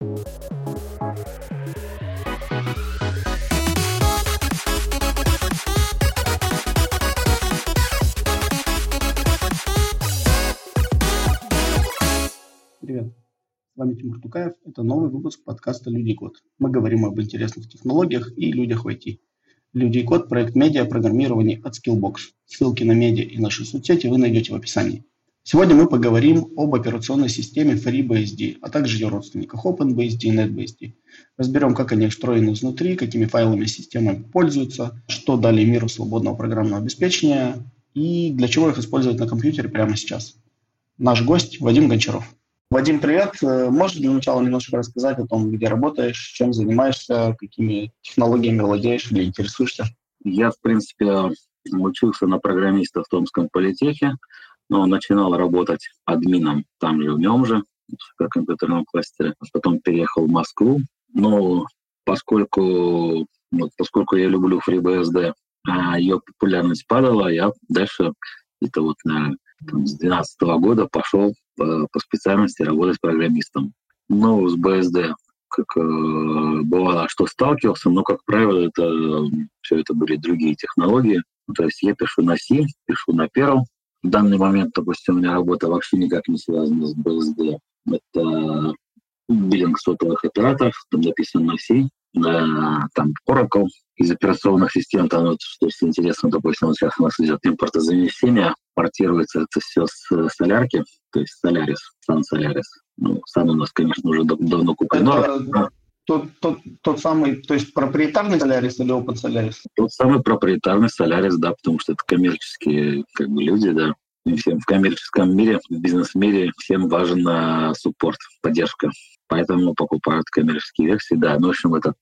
Привет. С вами Тимур Тукаев. Это новый выпуск подкаста «Люди код». Мы говорим об интересных технологиях и людях в IT. «Люди код» – проект медиа программирования от Skillbox. Ссылки на медиа и наши соцсети вы найдете в описании. Сегодня мы поговорим об операционной системе FreeBSD, а также ее родственниках OpenBSD и NetBSD. Разберем, как они устроены изнутри, какими файлами системы пользуются, что дали миру свободного программного обеспечения и для чего их использовать на компьютере прямо сейчас. Наш гость Вадим Гончаров. Вадим, привет. Э, можешь для начала немножко рассказать о том, где работаешь, чем занимаешься, какими технологиями владеешь или интересуешься? Я, в принципе, учился на программиста в Томском политехе, но начинал работать админом там же, в нем же, в компьютерном кластере. Потом переехал в Москву. Но поскольку, вот, поскольку я люблю FreeBSD, а ее популярность падала, я дальше это вот на там, с 2012 года пошел по, по специальности работать программистом. Ну, с BSD, как э, бывало, что сталкивался, но, как правило, это все это были другие технологии. То есть я пишу на C, пишу на Perl. В данный момент, допустим, у меня работа вообще никак не связана с BSD. Это биллинг сотовых операторов, там написано на C, на там, Oracle из операционных систем, там, вот, что интересно, допустим, вот сейчас у нас идет импортозамещение, портируется это все с солярки, то есть Солярис, Сан Солярис. Ну, Сан у нас, конечно, уже давно куплен. Это тот, тот, тот самый, то есть проприетарный Солярис или Open Солярис? Тот самый проприетарный Солярис, да, потому что это коммерческие как бы, люди, да. И всем в коммерческом мире, в бизнес-мире всем важен суппорт, поддержка. Поэтому покупают коммерческие версии, да. Ну, в общем, это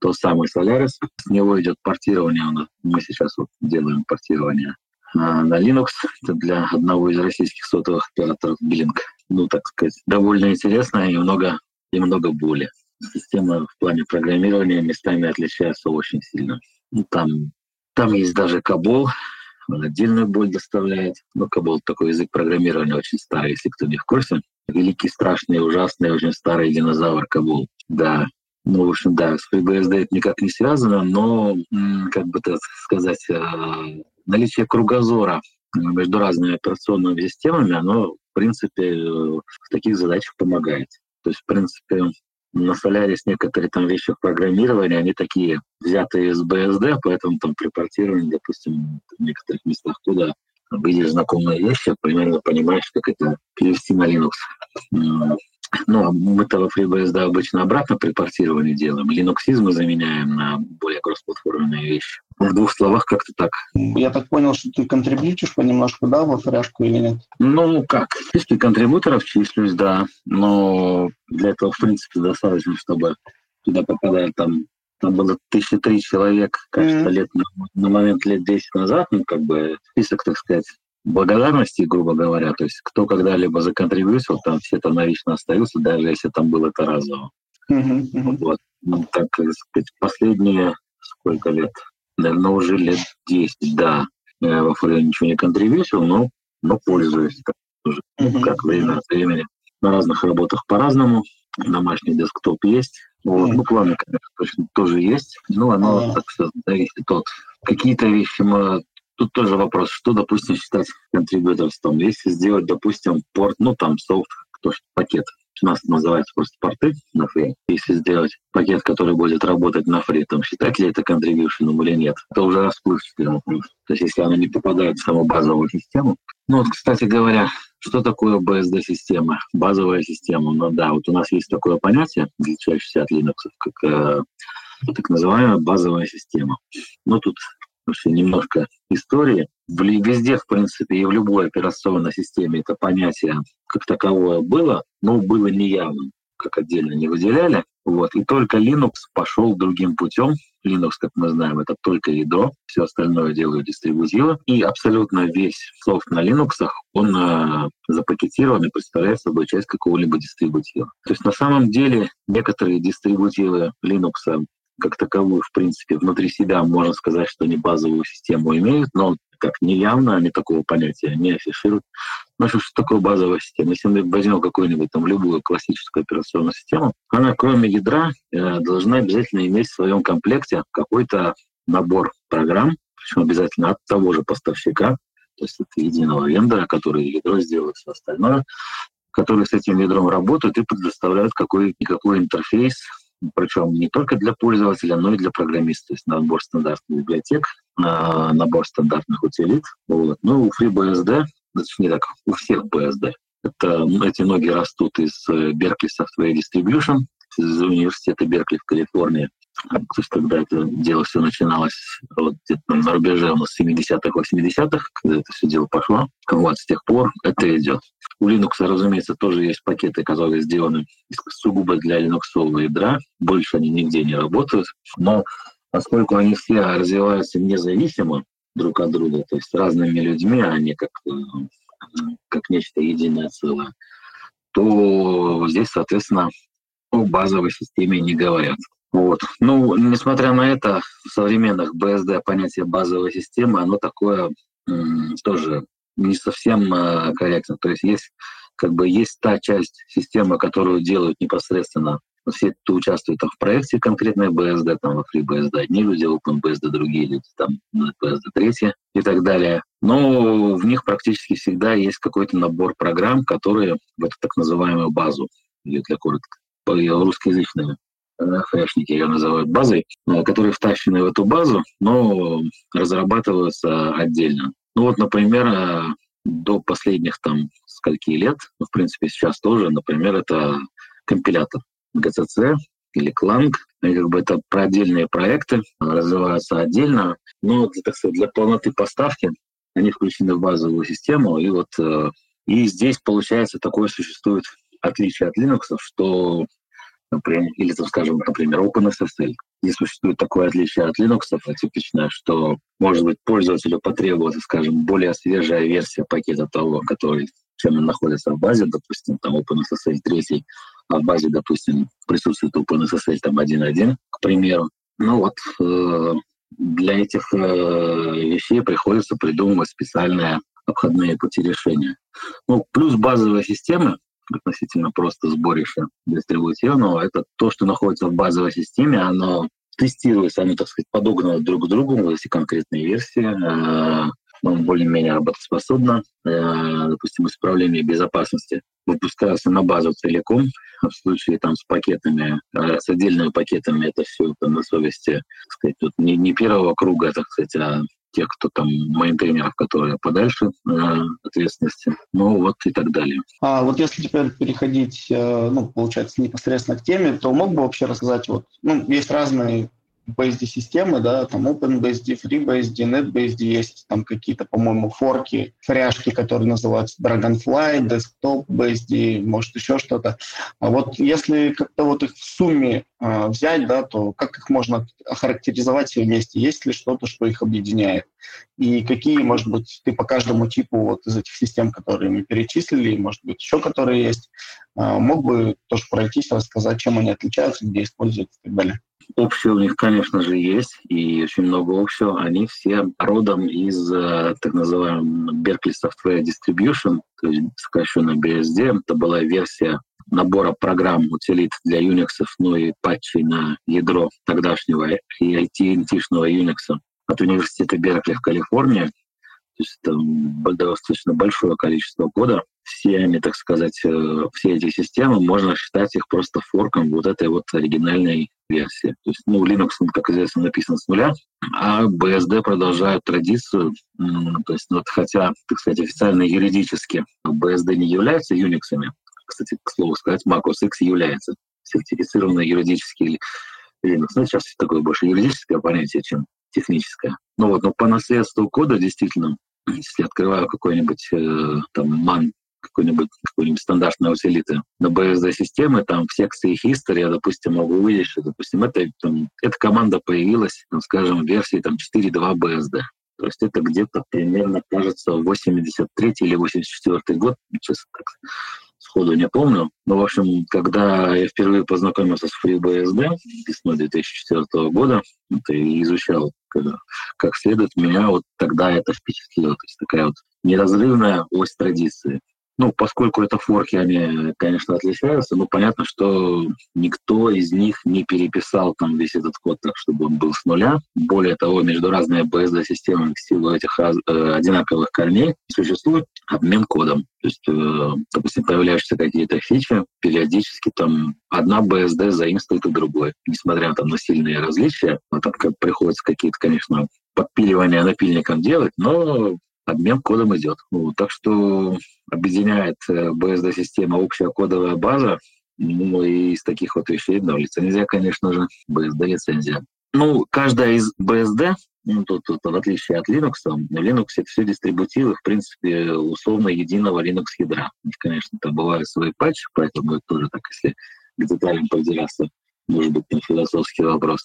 тот самый Solaris. С него идет портирование. Мы сейчас вот делаем портирование на, на Linux. Это для одного из российских сотовых операторов Blink. Ну, так сказать, довольно интересно и много, и много боли. Система в плане программирования местами отличается очень сильно. Ну, там, там есть даже Кабол, он отдельную боль доставляет. Но Кабол такой язык программирования очень старый, если кто не в курсе. Великий, страшный, ужасный, очень старый динозавр Кабул. Да, ну, в общем, да, с FreeBSD это никак не связано, но, как бы так сказать, а, наличие кругозора между разными операционными системами, оно, в принципе, в таких задачах помогает. То есть, в принципе, на некоторые там вещи в программировании, они такие взятые из BSD, поэтому там при портировании, допустим, в некоторых местах туда видишь знакомые вещи, примерно понимаешь, как это перевести на Linux. Ну, а мы-то во FreeBSD обычно обратно при портировании делаем. Линуксизм мы заменяем на более кроссплатформенные вещи. В двух словах как-то так. Я так понял, что ты контрибьютишь понемножку, да, во фряжку или нет? Ну, как? Списки контрибьюторов числюсь, да. Но для этого, в принципе, достаточно, чтобы туда попадает там там было тысяча три человек, кажется, mm-hmm. лет на, на момент лет 10 назад, ну, как бы список, так сказать, благодарности, грубо говоря, то есть кто когда-либо законтрибьютил, там все там навечно остаются, даже если там было это разово. Uh-huh, Вот. Ну, так сказать, последние сколько лет? Наверное, уже лет 10, да. Я во Флоре ничего не контрибьютил, но, но пользуюсь так, тоже, uh-huh. как время от времени. На разных работах по-разному. Домашний десктоп есть. Вот. Ну, планы, конечно, точно тоже есть. Ну, оно, uh-huh. так сказать, зависит от какие-то вещи мы Тут тоже вопрос, что, допустим, считать контрибьюторством. Если сделать, допустим, порт, ну, там, софт, кто пакет, у нас называется просто порты на фри. Если сделать пакет, который будет работать на фри, там, считать ли это контрибьюшеном или нет, это уже расплывчатый вопрос. То есть если оно не попадает в саму базовую систему. Ну вот, кстати говоря, что такое BSD-система? Базовая система. Ну да, вот у нас есть такое понятие, отличающееся от Linux, как э, так называемая базовая система. Но тут вообще немножко истории. Везде, в принципе, и в любой операционной системе это понятие как таковое было, но было неявным, как отдельно не выделяли. Вот. И только Linux пошел другим путем. Linux, как мы знаем, это только ядро, все остальное делают дистрибутивы. И абсолютно весь софт на Linux, он э, запакетирован и представляет собой часть какого-либо дистрибутива. То есть на самом деле некоторые дистрибутивы Linux как таковую, в принципе, внутри себя можно сказать, что не базовую систему имеют, но как не явно, они такого понятия не афишируют. Ну, что такое базовая система? Если мы возьмем какую-нибудь там любую классическую операционную систему, она кроме ядра э, должна обязательно иметь в своем комплекте какой-то набор программ, причем обязательно от того же поставщика, то есть от единого вендора, который ядро сделает все остальное, которые с этим ядром работают и предоставляют какой-никакой интерфейс, причем не только для пользователя, но и для программиста. То есть набор стандартных библиотек, а, набор стандартных утилит. Вот. Ну, у FreeBSD, точнее так, у всех BSD, это, эти ноги растут из э, Berkeley Software Distribution, из университета Беркли в Калифорнии. То есть когда это дело все начиналось вот где-то на рубеже у нас 70-х, 80-х, когда это все дело пошло, вот с тех пор это идет. У Linux, разумеется, тоже есть пакеты, которые сделаны сугубо для Linux ядра. Больше они нигде не работают. Но поскольку они все развиваются независимо друг от друга, то есть разными людьми, а не как, э, как нечто единое целое, то здесь, соответственно, о базовой системе не говорят. Вот. Ну, несмотря на это, в современных BSD понятие базовой системы, оно такое тоже не совсем э, корректно. То есть есть как бы есть та часть системы, которую делают непосредственно все, кто участвует там, в проекте конкретной BSD, там, во FreeBSD одни люди, OpenBSD другие люди, там, BSD третьи и так далее. Но в них практически всегда есть какой-то набор программ, которые в эту так называемую базу, или для коротко, русскоязычные хэшники ее называют базой, э, которые втащены в эту базу, но разрабатываются отдельно. Ну вот, например, э, до последних там скольки лет, ну, в принципе, сейчас тоже, например, это компилятор GCC или Clang, и как бы это про отдельные проекты, развиваются отдельно, но, так сказать, для полноты поставки они включены в базовую систему, и вот э, и здесь, получается, такое существует отличие от Linux, что например, или, там, скажем, например, OpenSSL. Здесь существует такое отличие от Linux, типичное, что, может быть, пользователю потребуется, скажем, более свежая версия пакета того, который чем он находится в базе, допустим, там OpenSSL 3, а в базе, допустим, присутствует OpenSSL там 1.1, к примеру. Ну вот э, для этих э, вещей приходится придумывать специальные обходные пути решения. Ну, плюс базовые системы, относительно просто сборище дистрибутивного. Это то, что находится в базовой системе, оно тестируется, оно, так сказать, подогнано друг к другу, есть конкретные версии, э, более-менее работоспособно. Э, допустим, исправление безопасности выпускается на базу целиком. В случае там с пакетами, э, с отдельными пакетами это все на совести, так сказать, тут не, не первого круга, так сказать, а тех, кто там мейнтейнеров, которые подальше э, ответственности, ну вот и так далее. А вот если теперь переходить, э, ну, получается, непосредственно к теме, то мог бы вообще рассказать, вот, ну, есть разные BSD-системы, да, там OpenBSD, FreeBSD, NetBSD, есть там какие-то, по-моему, форки, фряшки, которые называются Dragonfly, Desktop BSD, может еще что-то. А вот если как-то вот их в сумме э, взять, да, то как их можно охарактеризовать все вместе? Есть ли что-то, что их объединяет? И какие, может быть, ты по каждому типу вот из этих систем, которые мы перечислили, может быть, еще которые есть, э, мог бы тоже пройтись, рассказать, чем они отличаются, где используются и так далее? Общее у них, конечно же, есть, и очень много общего. Они все родом из э, так называемого Berkeley Software Distribution, то есть сокращенно BSD. Это была версия набора программ утилит для Unix, ну и патчей на ядро тогдашнего и IT-шного Unix от университета Беркли в Калифорнии. То есть там достаточно большое количество кода. Все они, так сказать, э, все эти системы, можно считать их просто форком вот этой вот оригинальной версии. То есть, ну, Linux, как известно, написан с нуля, а BSD продолжают традицию. То есть, ну, вот, хотя, так сказать, официально юридически BSD не является Unix, кстати, к слову сказать, macOS X является сертифицированный юридический Linux. Ну, сейчас такое больше юридическое понятие, чем техническое. Ну вот, но по наследству кода действительно, если открываю какой-нибудь э, там man какой-нибудь какой-нибудь стандартной утилиты на BSD-системы, там в секции history я, допустим, могу увидеть, что, допустим, это, там, эта команда появилась, там, скажем, в версии там, 4.2 BSD. То есть это где-то примерно, кажется, 83 или 84 год, честно так сходу не помню. Но, в общем, когда я впервые познакомился с FreeBSD весной 2004 года, это изучал как следует, меня вот тогда это впечатлило. То есть такая вот неразрывная ось традиции. Ну, поскольку это форки, они, конечно, отличаются, но понятно, что никто из них не переписал там весь этот код так, чтобы он был с нуля. Более того, между разными BSD-системами в силу этих раз, э, одинаковых корней существует обмен кодом. То есть, э, допустим, появляются какие-то фичи, периодически там одна BSD заимствует у другой. Несмотря там, на сильные различия, там как приходится какие-то, конечно, подпиливания напильником делать, но обмен кодом идет. Ну, так что объединяет BSD-система э, общая кодовая база, ну и из таких вот вещей, да, лицензия, конечно же, BSD-лицензия. Ну, каждая из BSD, ну, тут, тут в отличие от Linux, там, Linux это все дистрибутивы, в принципе, условно единого Linux-ядра. Конечно, там бывают свои патчи, поэтому это тоже так, если к деталям подделяться, может быть, не философский вопрос,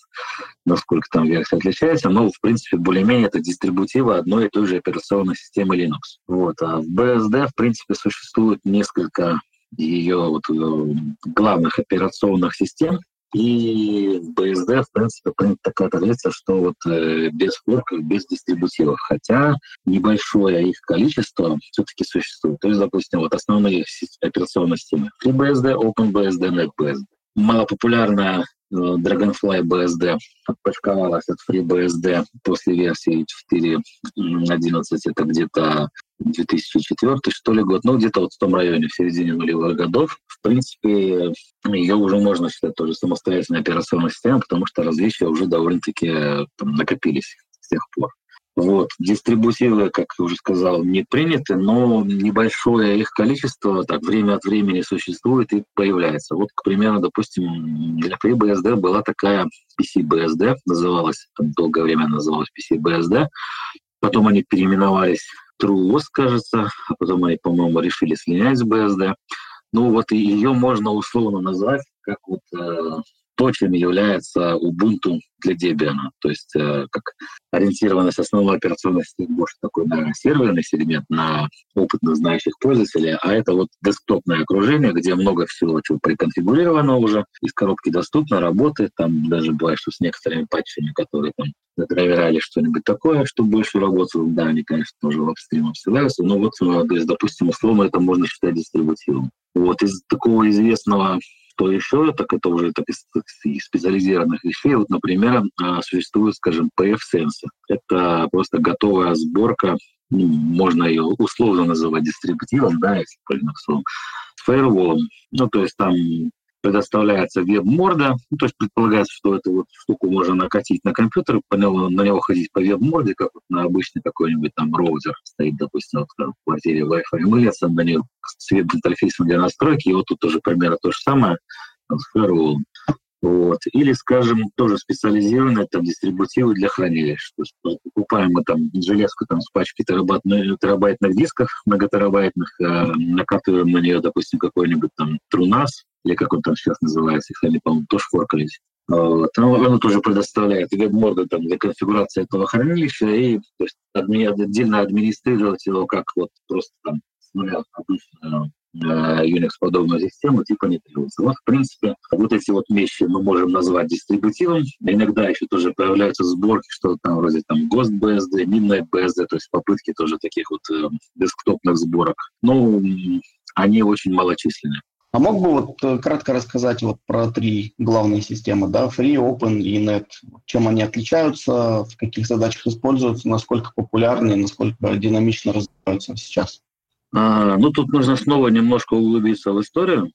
насколько там версия отличается, но, в принципе, более-менее это дистрибутивы одной и той же операционной системы Linux. Вот. А в BSD, в принципе, существует несколько ее вот, э, главных операционных систем, и в BSD, в принципе, принята такая традиция, что вот э, без форков, без дистрибутивов. Хотя небольшое их количество все-таки существует. То есть, допустим, вот основные операционные системы. FreeBSD, OpenBSD, NetBSD малопопулярная э, Dragonfly BSD отпочковалась от FreeBSD после версии 4.11, это где-то 2004 что ли год, ну где-то вот в том районе, в середине нулевых годов. В принципе, ее уже можно считать тоже самостоятельной операционной системой, потому что различия уже довольно-таки э, там, накопились с тех пор. Вот. Дистрибутивы, как я уже сказал, не приняты, но небольшое их количество так время от времени существует и появляется. Вот, к примеру, допустим, для FreeBSD была такая PCBSD, называлась, там долгое время называлась PCBSD, потом они переименовались TrueOS, кажется, а потом они, по-моему, решили слинять с BSD. Ну вот ее можно условно назвать как вот э, то, чем является Ubuntu для Debian. То есть э, как ориентированность основной операционной системы больше такой на серверный сегмент, на опытно знающих пользователей, а это вот десктопное окружение, где много всего чего приконфигурировано уже, из коробки доступно, работает, там даже бывает, что с некоторыми патчами, которые там задрайверали что-нибудь такое, чтобы больше работало, да, они, конечно, тоже в апстримом ссылаются, но вот, э, то есть, допустим, условно это можно считать дистрибутивом. Вот из такого известного что еще, так это уже так, из, из специализированных вещей. Вот, например, а, существует, скажем, PF-сенсор. Это просто готовая сборка, ну, можно ее условно называть дистрибутивом, да, если пользоваться словом, с фаерволом. Ну, то есть там предоставляется веб-морда, ну, то есть предполагается, что эту вот штуку можно накатить на компьютер, по него, на него ходить по веб-морде, как вот на обычный какой-нибудь там роутер стоит, допустим, вот, в квартире Wi-Fi вылез, на него с веб-интерфейсом для настройки, и вот тут тоже примерно то же самое, с firewall. Вот. Или, скажем, тоже специализированные там дистрибутивы для хранилища. То есть покупаем мы там железку там, с пачки терабайтных, терабайтных дисков, многотерабайтных, э, накатываем на нее, допустим, какой-нибудь там трунас, или как он там сейчас называется, их они, по-моему, тоже форкались. Вот. Ну, оно тоже предоставляет веб-моды там, для конфигурации этого хранилища и то есть, адми, отдельно администрировать его как вот просто там с нуля обычную Unix-подобную систему типа требуется. Вот, в принципе, вот эти вот вещи мы можем назвать дистрибутивом. Иногда еще тоже появляются сборки, что там вроде там Ghost BSD, Midnight BSD, то есть попытки тоже таких вот э, десктопных сборок. Ну, они очень малочисленные. А мог бы вот э, кратко рассказать вот про три главные системы, да, Free, Open и Net, чем они отличаются, в каких задачах используются, насколько популярны, насколько динамично развиваются сейчас? А, ну, тут нужно снова немножко углубиться в историю.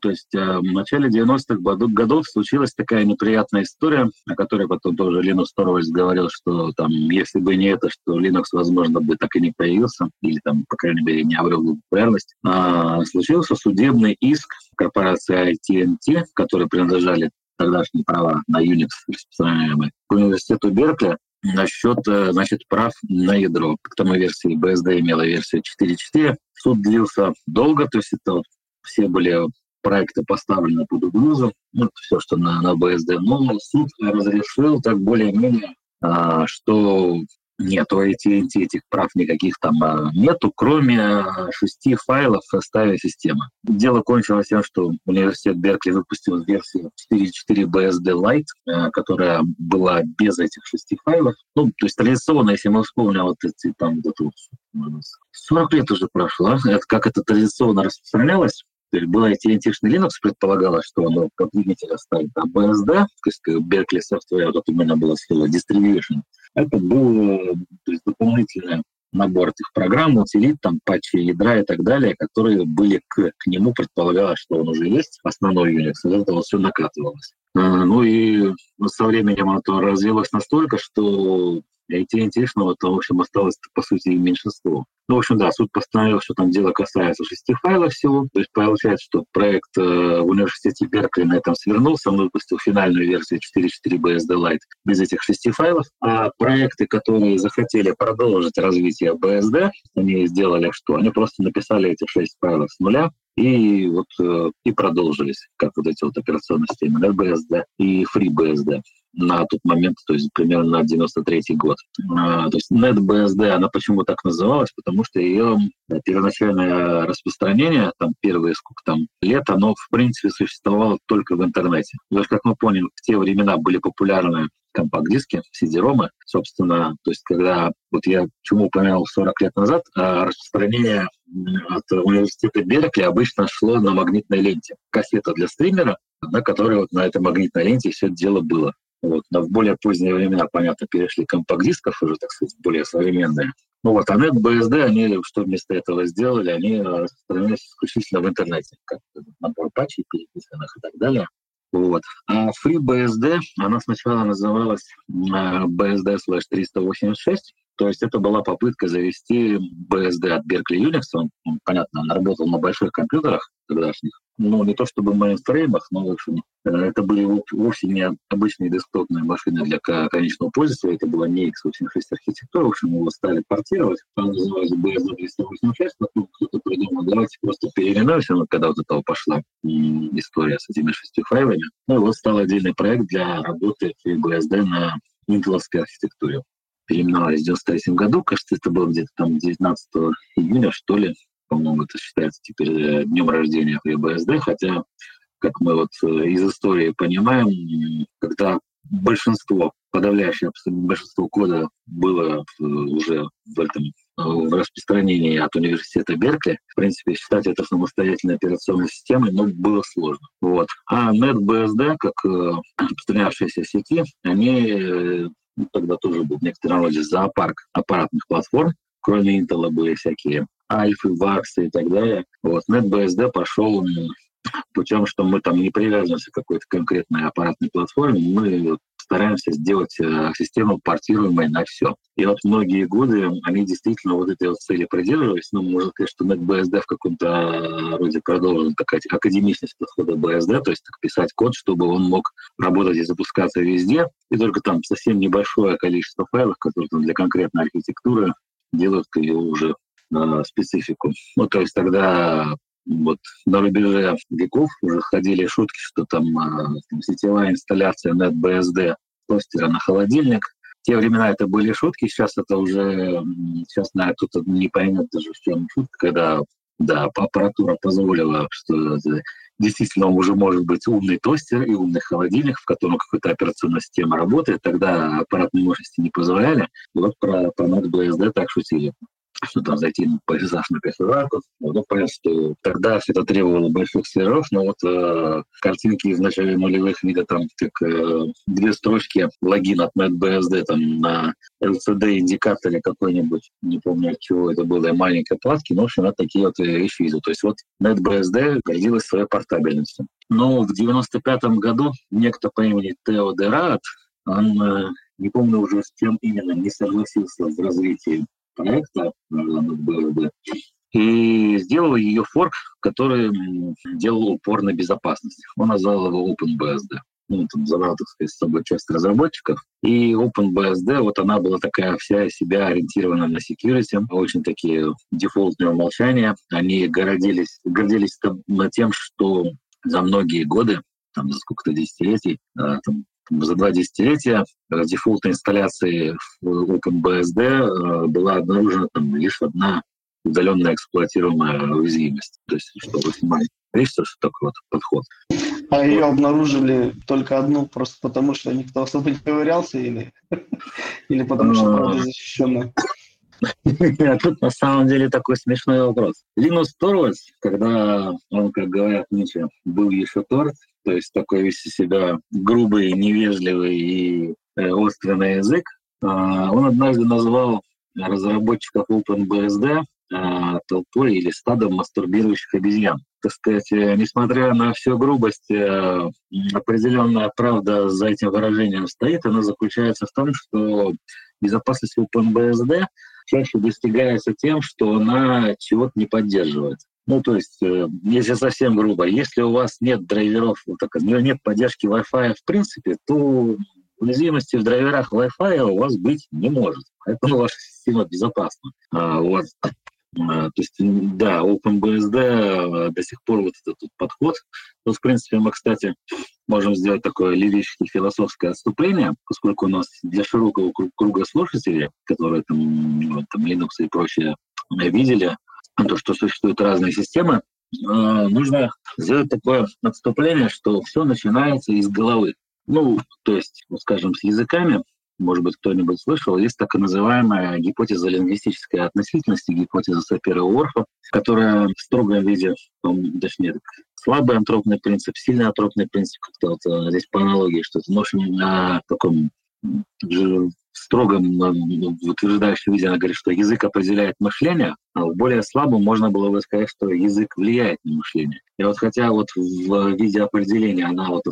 То есть а, в начале 90-х годов случилась такая неприятная история, о которой потом тоже Линус Торович говорил, что там, если бы не это, что Linux, возможно, бы так и не появился, или там, по крайней мере, не обрел популярность. А, случился судебный иск корпорации AT&T, которые принадлежали тогдашние права на Unix распространяемые, к университету Беркли, насчет э, значит, прав на ядро. К тому версии BSD имела версию 4.4. Суд длился долго, то есть это вот все были проекты поставлены под угрозу, ну, все, что на, на BSD. Но суд разрешил так более-менее, а, что Нет, у AT&T этих прав никаких там а, нету, кроме а, шести файлов в составе системы. Дело кончилось тем, что университет Беркли выпустил версию 4.4 BSD Lite, которая была без этих шести файлов. Ну, то есть традиционно, если мы вспомним вот эти там, вот, 40 лет уже прошло, это как это традиционно распространялось, то есть был AT&T Linux, предполагалось, что он как двигатель оставит а BSD, то есть Berkeley Software, вот у меня было слово distribution. Это был то есть, дополнительный набор этих программ, утилит, там, патчи ядра и так далее, которые были к, к нему, предполагалось, что он уже есть, основной Unix, из этого все накатывалось. А, ну и со временем это развилось настолько, что AT&T, это, в общем, осталось, по сути, меньшинство. Ну, в общем, да, суд постановил, что там дело касается шести файлов всего. То есть получается, что проект э, в университете Беркли на этом свернулся, он выпустил финальную версию 4.4 BSD Lite без этих шести файлов. А проекты, которые захотели продолжить развитие BSD, они сделали что? Они просто написали эти шесть файлов с нуля, и вот э, и продолжились, как вот эти вот операционные системы NetBSD и FreeBSD на тот момент, то есть примерно на 93 год. А, то есть NetBSD, она почему так называлась? Потому что ее первоначальное распространение, там первые сколько там лет, оно в принципе существовало только в интернете. Есть, как мы поняли, в те времена были популярны компакт-диски, CD-ромы, собственно, то есть когда, вот я чему упомянул 40 лет назад, а распространение от университета Беркли обычно шло на магнитной ленте. Кассета для стримера, на которой вот на этой магнитной ленте все это дело было. Вот. Но в более поздние времена, понятно, перешли компакт-дисков уже, так сказать, более современные. Ну вот, а NetBSD, они что вместо этого сделали? Они распространялись исключительно в интернете, как набор патчей переписанных и так далее. Вот. А FreeBSD, она сначала называлась BSD slash 386, то есть это была попытка завести BSD от Berkeley Unix. Он, понятно, он работал на больших компьютерах тогдашних. Ну, не то чтобы в мейнфреймах, но, в общем, э, это были вовсе не обычные десктопные машины для конечного пользователя. Это была не x86 архитектура. В общем, его стали портировать. Она называлась BSD 386. Потом кто-то придумал, давайте просто переименуемся, ну, когда вот этого пошла история с этими шестью файлами. Ну, и вот стал отдельный проект для работы BSD на интеловской архитектуре переименовались в 93 году. Кажется, это было где-то там 19 июня, что ли. По-моему, это считается теперь э, днем рождения FreeBSD, хотя, как мы вот э, из истории понимаем, когда большинство, подавляющее большинство кода было э, уже в этом в распространении от университета Беркли. В принципе, считать это самостоятельной операционной системой, но было сложно. Вот. А NetBSD, как распространявшиеся сети, они ну, тогда тоже был некоторый роде зоопарк аппаратных платформ, кроме Intel были всякие Альфы, Ваксы и так далее. Вот NetBSD пошел путем, что мы там не привязываемся к какой-то конкретной аппаратной платформе, мы стараемся сделать э, систему портируемой на все. И вот многие годы они действительно вот этой вот цели придерживались. Ну, можно сказать, что NetBSD в каком-то э, роде продолжен такая академичность подхода BSD, то есть так, писать код, чтобы он мог работать и запускаться везде, и только там совсем небольшое количество файлов, которые там для конкретной архитектуры делают ее уже э, специфику. Ну, то есть тогда вот на рубеже веков уже ходили шутки, что там, э, там сетевая инсталляция NetBSD тостера на холодильник. В те времена это были шутки, сейчас это уже, сейчас, наверное, кто-то не поймет даже, в чем шутка, когда да, аппаратура позволила, что действительно уже может быть умный тостер и умный холодильник, в котором какая-то операционная система работает. Тогда аппаратные мощности не позволяли. И вот про, про NetBSD так шутили что там зайти по SSH на кофеварку. Ну, понятно, что тогда все это требовало больших серверов, но вот э, картинки из начала нулевых видят там как э, две строчки логин от NetBSD там на LCD-индикаторе какой-нибудь, не помню от чего это было, маленькой платки, но, в общем, я такие вот вещи видел. То есть вот NetBSD гордилась своей портабельностью. Но в 95 году некто по имени Тео Дерат, он, э, не помню уже с чем именно, не согласился в развитии проекта BSD, и сделал ее форк, который делал упор на безопасность. Он назвал его OpenBSD. Ну, там забрал, так сказать, с собой часть разработчиков. И OpenBSD, вот она была такая вся себя ориентирована на security, очень такие дефолтные умолчания. Они гордились, гордились тем, что за многие годы, там, за сколько-то десятилетий, там, за два десятилетия дефолтной инсталляции OpenBSD была обнаружена там лишь одна удаленно эксплуатируемая уязвимость. То есть, чтобы снимать количество, что такой вот подход. А вот. ее обнаружили только одну, просто потому что никто особо не ковырялся или, или потому что правда защищенная? А тут на самом деле такой смешной вопрос. Линус Торвальдс, когда он, как говорят нынче, был еще торт, то есть такой весь из себя грубый, невежливый и э, острый на язык, э, он однажды назвал разработчиков OpenBSD толпой или стадом мастурбирующих обезьян. Так сказать, э, несмотря на всю грубость, э, определенная правда за этим выражением стоит. Она заключается в том, что безопасность OpenBSD чаще достигается тем, что она чего-то не поддерживает. Ну, то есть, э, если совсем грубо, если у вас нет драйверов, вот так, нет поддержки Wi-Fi в принципе, то уязвимости в драйверах Wi-Fi у вас быть не может. Поэтому ваша система безопасна. А, вот. А, то есть, да, OpenBSD э, до сих пор вот этот подход. Ну, в принципе, мы, кстати, можем сделать такое лирическое философское отступление, поскольку у нас для широкого круга слушателей, которые там, там Linux и прочее видели, то, что существуют разные системы, э, нужно сделать такое отступление, что все начинается из головы. Ну, то есть, скажем, с языками может быть, кто-нибудь слышал, есть так называемая гипотеза лингвистической относительности, гипотеза Сапера-Уорфа, которая в строгом виде, точнее, слабый антропный принцип, сильный антропный принцип, как-то вот э, здесь по аналогии, что это ношение на таком строгом утверждающем виде она говорит, что язык определяет мышление, а в более слабом можно было бы сказать, что язык влияет на мышление. И вот хотя вот в виде определения она вот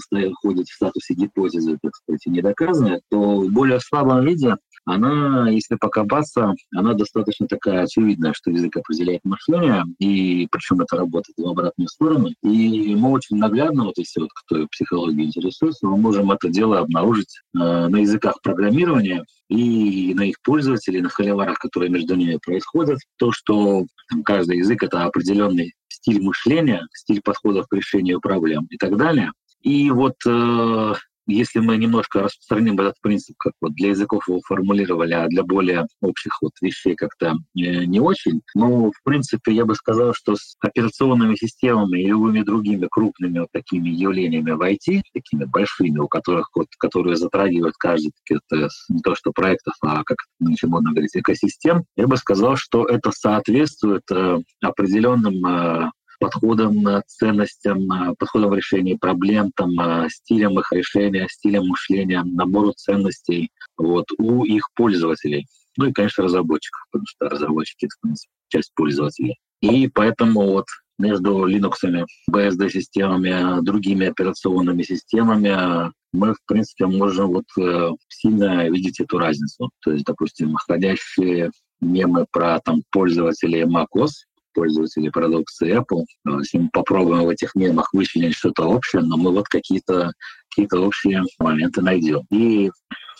ходит в статусе гипотезы, так сказать, недоказанная, то в более слабом виде она, если покопаться, она достаточно такая очевидная, что язык определяет мышление, и причем это работает в обратную сторону. И мы очень наглядно, вот если вот кто психологией интересуется, мы можем это дело обнаружить э, на языках программирования и на их пользователей, на холиварах, которые между ними происходят. То, что там, каждый язык — это определенный стиль мышления, стиль подходов к решению проблем и так далее. И вот э, если мы немножко распространим этот принцип, как вот для языков его формулировали, а для более общих вот вещей как-то э, не очень, но в принципе я бы сказал, что с операционными системами и любыми другими крупными вот такими явлениями в IT, такими большими, у которых вот, которые затрагивают каждый это не то что проектов, а как нынче модно говорить, экосистем, я бы сказал, что это соответствует э, определенным э, подходом, ценностям, подходом в решении проблем, там, стилем их решения, стилем мышления, набору ценностей вот, у их пользователей. Ну и, конечно, разработчиков, потому что разработчики — это часть пользователей. И поэтому вот между Linux, BSD-системами, другими операционными системами мы, в принципе, можем вот э, сильно видеть эту разницу. То есть, допустим, ходящие мемы про там, пользователей macOS, пользователи продукции Apple. Если мы попробуем в этих мемах вычленить что-то общее, но мы вот какие-то какие общие моменты найдем. И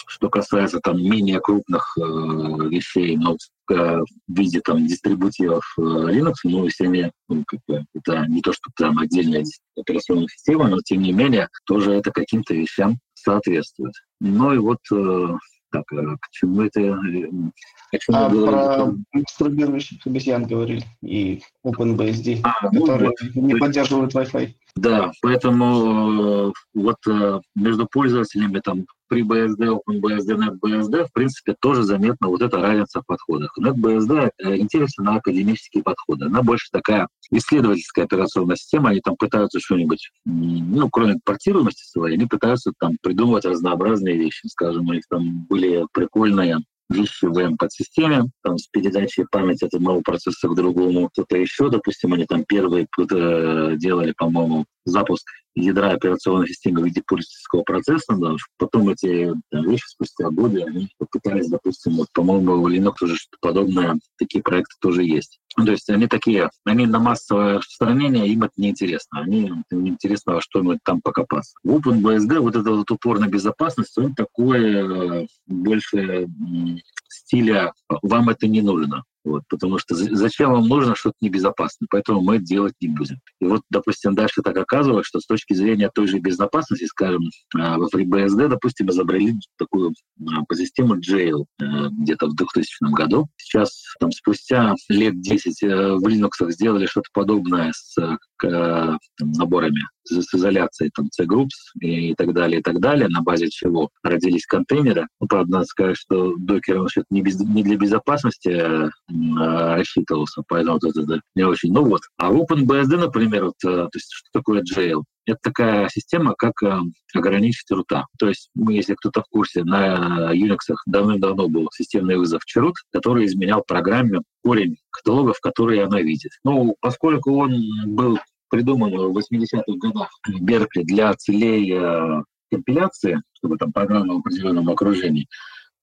что касается там менее крупных э, вещей, но в э, виде там дистрибутивов э, Linux, ну, если они, ну, как бы, это не то, что там отдельная операционная система, но тем не менее тоже это каким-то вещам соответствует. Ну и вот э, так, э, к чему это? Э, о чем а про мастурбирующих обезьян говорили и OpenBSD, а, ну которые ну, не поддерживают Wi-Fi. Да, поэтому э, вот между пользователями там при BSD, OpenBSD, NetBSD, в принципе, тоже заметна вот эта разница в подходах. NetBSD интересна на академические подходы. Она больше такая исследовательская операционная система. Они там пытаются что-нибудь, ну, кроме портируемости своей, они пытаются там придумывать разнообразные вещи. Скажем, у них там были прикольные вещи в M-подсистеме, там, с передачей памяти от одного процесса к другому. Кто-то еще, допустим, они там первые э, делали, по-моему, запуск ядра операционной системы в виде пользовательского процесса, да, потом эти там, вещи спустя годы они попытались, допустим, вот, по-моему, у Linux уже что-то подобное, такие проекты тоже есть. Ну, то есть они такие, они на массовое распространение, им это неинтересно. Они, им интересно во что-нибудь там покопаться. В OpenBSD вот этот вот упор на безопасность, он такой э, больше стиля «вам это не нужно». Вот, потому что зачем вам нужно что-то небезопасное, поэтому мы это делать не будем. И вот, допустим, дальше так оказывается, что с точки зрения той же безопасности, скажем, а, во FreeBSD, допустим, изобрели такую а, систему Jail э, где-то в 2000 году. Сейчас, там, спустя лет 10 э, в Linux сделали что-то подобное с там, наборами с изоляцией там, C-Groups и так далее, и так далее, на базе чего родились контейнеры. Ну, правда, надо сказать, что докер он не, без, не для безопасности рассчитывался, поэтому вот это не очень. Ну вот. А OpenBSD, например, вот, э, то есть что такое jail? Это такая система, как э, ограничить рута. То есть, мы, если кто-то в курсе, на Unix давным-давно был системный вызов chroot, который изменял программе корень каталогов, которые она видит. Ну, поскольку он был придуман в 80-х годах в Беркли для целей э, компиляции, чтобы там программа в определенном окружении,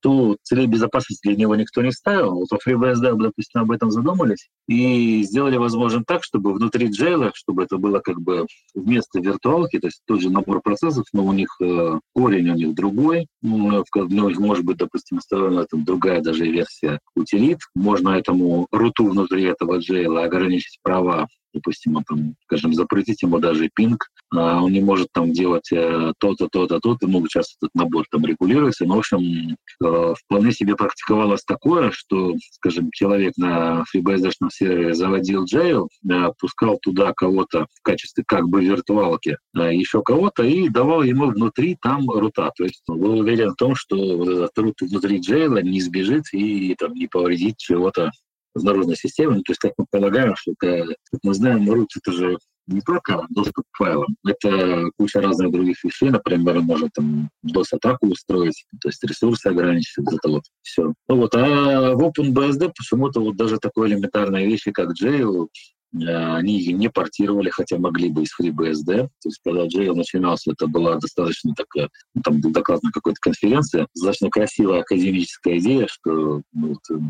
то целей безопасности для него никто не ставил. Во FreeBSD, допустим, об этом задумались и сделали возможным так, чтобы внутри джейла, чтобы это было как бы вместо виртуалки, то есть тот же набор процессов, но у них э, корень у них другой, ну, них может быть, допустим, вставлена там другая даже версия утилит. Можно этому руту внутри этого джейла ограничить права допустим, там, скажем, запретить ему даже пинг, он не может там делать э, то-то, то-то, то-то, ну, сейчас этот набор там регулируется, но, в общем, э, вполне себе практиковалось такое, что, скажем, человек на FreeBSD сервере заводил jail, э, пускал туда кого-то в качестве как бы виртуалки, еще кого-то, и давал ему внутри там рута, то есть он был уверен в том, что вот этот рут внутри джейла не сбежит и там не повредит чего-то в наружной системе. Ну, то есть, как мы полагаем, что как мы знаем, root это же не только доступ к файлам, это куча разных других вещей, например, можно там DOS-атаку устроить, то есть ресурсы ограничить, вот это вот все. Ну вот, а в OpenBSD почему-то вот даже такой элементарной вещи, как Jail, э, они не портировали, хотя могли бы из FreeBSD. То есть, когда Jail начинался, это была достаточно такая, ну, там был доклад на какой-то конференции, достаточно красивая академическая идея, что ну, вот,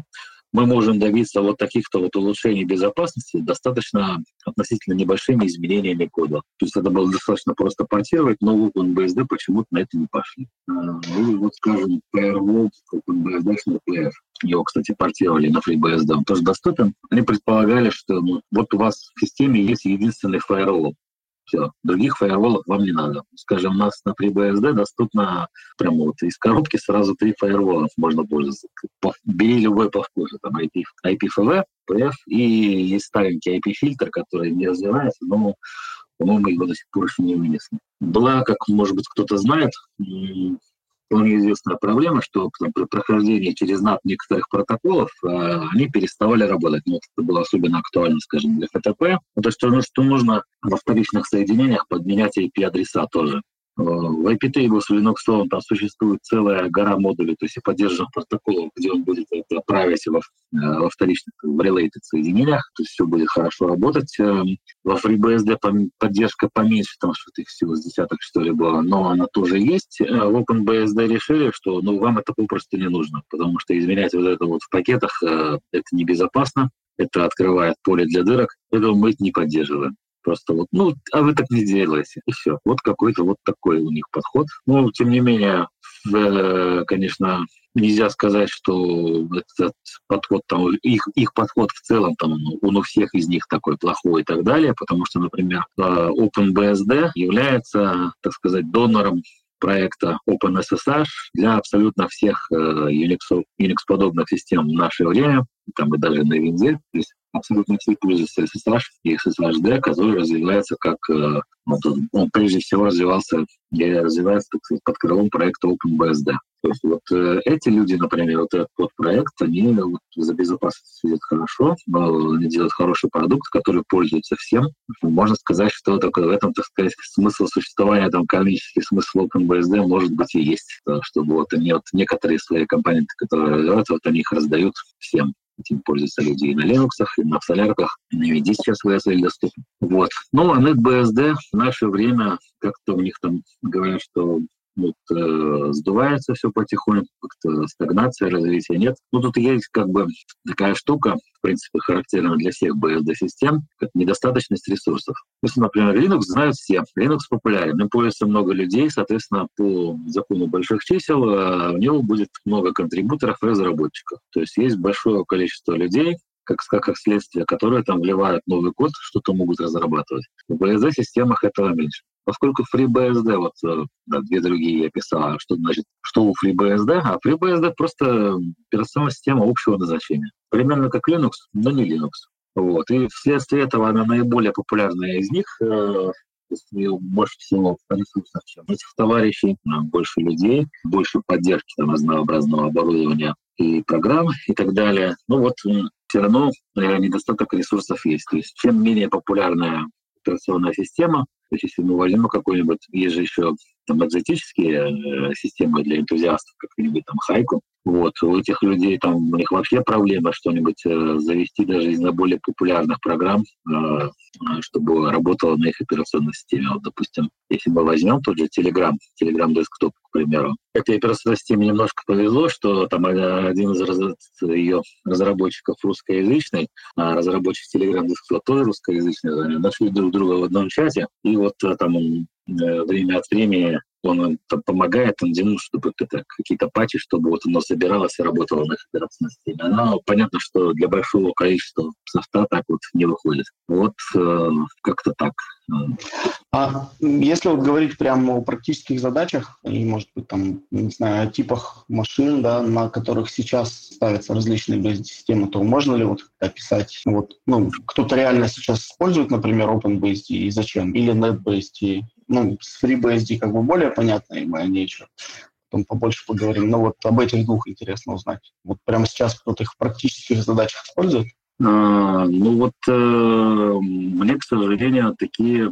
мы можем добиться вот таких-то вот улучшений безопасности достаточно относительно небольшими изменениями кода. То есть это было достаточно просто портировать, но в OpenBSD почему-то на это не пошли. А, ну вот, скажем, Firewall, OpenBSD, Player. Его, кстати, портировали на FreeBSD, он тоже доступен. Они предполагали, что ну, вот у вас в системе есть единственный firewall. Все, других фаерволов вам не надо. Скажем, у нас на FreeBSD доступно прямо вот из коробки сразу три фаервола можно пользоваться. Бери любой по вкусу, там IP, IPFV, PF и есть старенький IP-фильтр, который не развивается, но по-моему, его до сих пор еще не вынесли. Была, как, может быть, кто-то знает, вполне известная проблема, что при прохождении через NAT некоторых протоколов э, они переставали работать. Ну, это было особенно актуально, скажем, для. Ну, то есть, что, что нужно во вторичных соединениях подменять IP-адреса тоже. В IP-table с Linux там существует целая гора модулей, то есть и поддержанных протоколов, где он будет это править во, э, во вторичных, в related соединениях, то есть все будет хорошо работать. Эм, во FreeBSD поддержка поменьше, там что-то их всего с десяток, что ли, было, но она тоже есть. Э, в OpenBSD решили, что ну, вам это попросту не нужно, потому что изменять вот это вот в пакетах э, это небезопасно, это открывает поле для дырок, поэтому мы не поддерживаем. Просто вот, ну, а вы так не делаете. И все. Вот какой-то вот такой у них подход. Ну, тем не менее, э, конечно, нельзя сказать, что этот подход, там, их, их подход в целом, там, он у всех из них такой плохой и так далее, потому что, например, э, OpenBSD является, так сказать, донором проекта OpenSSH для абсолютно всех э, Unix, Unix-подобных систем в наше время, там и даже на винде. То есть абсолютно все пользуются SSH и SSHD, который развивается как, ну, он прежде всего развивался, и развивается так сказать, под крылом проекта OpenBSD. То есть вот э, эти люди, например, вот этот вот проект, они вот, за безопасность следят хорошо, но они делают хороший продукт, который пользуется всем. Можно сказать, что такое в этом, так сказать, смысл существования, там, комический смысл OpenBSD может быть и есть, чтобы вот они вот некоторые свои компоненты, которые развиваются, вот они их раздают всем этим пользуются люди и на Linux, и на солярках, и на VD сейчас в ESL доступен. Вот. Ну, а NetBSD в наше время, как-то у них там говорят, что вот, э, сдувается все потихоньку, как-то стагнация, развития нет. Ну, тут есть как бы такая штука, в принципе, характерная для всех BSD-систем, как недостаточность ресурсов. Если, например, Linux знают все, Linux популярен, им пользуется много людей, соответственно, по закону больших чисел э, в него будет много контрибуторов и разработчиков. То есть есть большое количество людей, как, как следствие, которые там вливают новый код, что-то могут разрабатывать. В BSD-системах этого меньше. Поскольку FreeBSD, вот э, да, две другие я писал, а что значит, что у FreeBSD? А FreeBSD просто операционная система общего назначения. Примерно как Linux, но не Linux. Вот. И вследствие этого она наиболее популярная из них, э, больше всего ресурсов, чем этих товарищей, больше людей, больше поддержки там, разнообразного оборудования и программ и так далее. Ну вот все равно э, недостаток ресурсов есть. То есть чем менее популярная операционная система, то есть если мы возьмем какой-нибудь, есть же еще там экзотические э, системы для энтузиастов, как-нибудь там Хайку, вот, у этих людей там у них вообще проблема что-нибудь э, завести даже из более популярных программ, э, чтобы работало на их операционной системе. Вот, допустим, если мы возьмем тот же Telegram, Telegram Desktop, к примеру, этой операционной системе немножко повезло, что там один из раз, ее разработчиков русскоязычный, а разработчик Telegram Desktop тоже русскоязычный, нашли друг друга в одном чате, и вот э, там он время от времени он помогает Андину, чтобы это, какие-то патчи, чтобы вот оно собиралось и работало на операционной системе. Оно понятно, что для большого количества софта так вот не выходит. Вот э, как-то так. А если вот говорить прямо о практических задачах и, может быть, там, не знаю, о типах машин, да, на которых сейчас ставятся различные BSD-системы, то можно ли вот описать, вот, ну, кто-то реально сейчас использует, например, OpenBSD и зачем? Или NetBSD? Ну, с FreeBSD как бы более понятно, и мы о ней еще потом побольше поговорим. Но вот об этих двух интересно узнать. Вот прямо сейчас кто-то их в практических задачах использует? А, ну вот э, мне, к сожалению, такие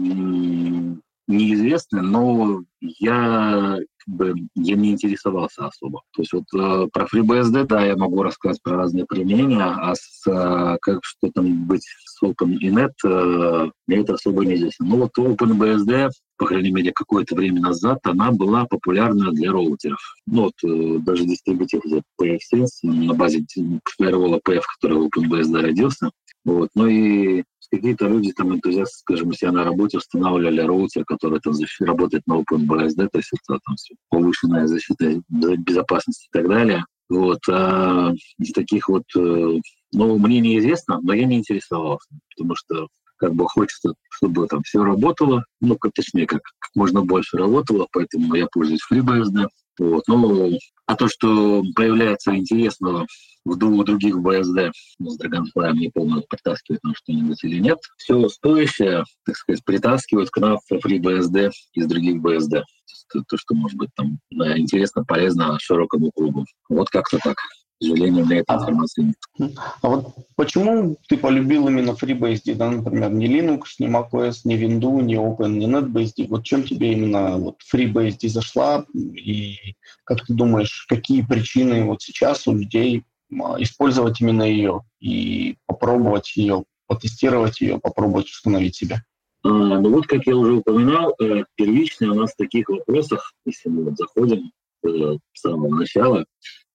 неизвестны, но я как бы я не интересовался особо. То есть вот э, про FreeBSD, да, я могу рассказать про разные применения, а с, э, как что там быть с OpenINET, э, мне это особо неизвестно. Но вот OpenBSD по крайней мере, какое-то время назад, она была популярна для роутеров. Ну, вот э, даже дистрибутив PFSense на базе первого PF, который OpenBSD родился. Вот. Ну и какие-то люди, там, энтузиасты, скажем, если на работе устанавливали роутер, который там работает на OpenBSD, то есть это там повышенная защита безопасности и так далее. Вот. А из таких вот, э, ну, мне неизвестно, но я не интересовался, потому что как бы хочется, чтобы там все работало, ну, как, точнее, как, как можно больше работало, поэтому я пользуюсь FreeBSD. Вот. Ну, а то, что появляется интересного в двух других BSD, ну, с Dragonfly не помню, притаскивает нам что-нибудь или нет, все стоящее, так сказать, притаскивают к нам в FreeBSD из других BSD. То, то, что может быть там интересно, полезно широкому кругу. Вот как-то так сожалению, для этой информации нет. А вот почему ты полюбил именно FreeBSD, да, например, не Linux, не macOS, не Windows, не Open, не NetBSD? Вот чем тебе именно вот FreeBSD зашла? И как ты думаешь, какие причины вот сейчас у людей а, использовать именно ее и попробовать ее, потестировать ее, попробовать установить себя? А, ну вот, как я уже упоминал, э, первично у нас в таких вопросах, если мы вот заходим э, с самого начала,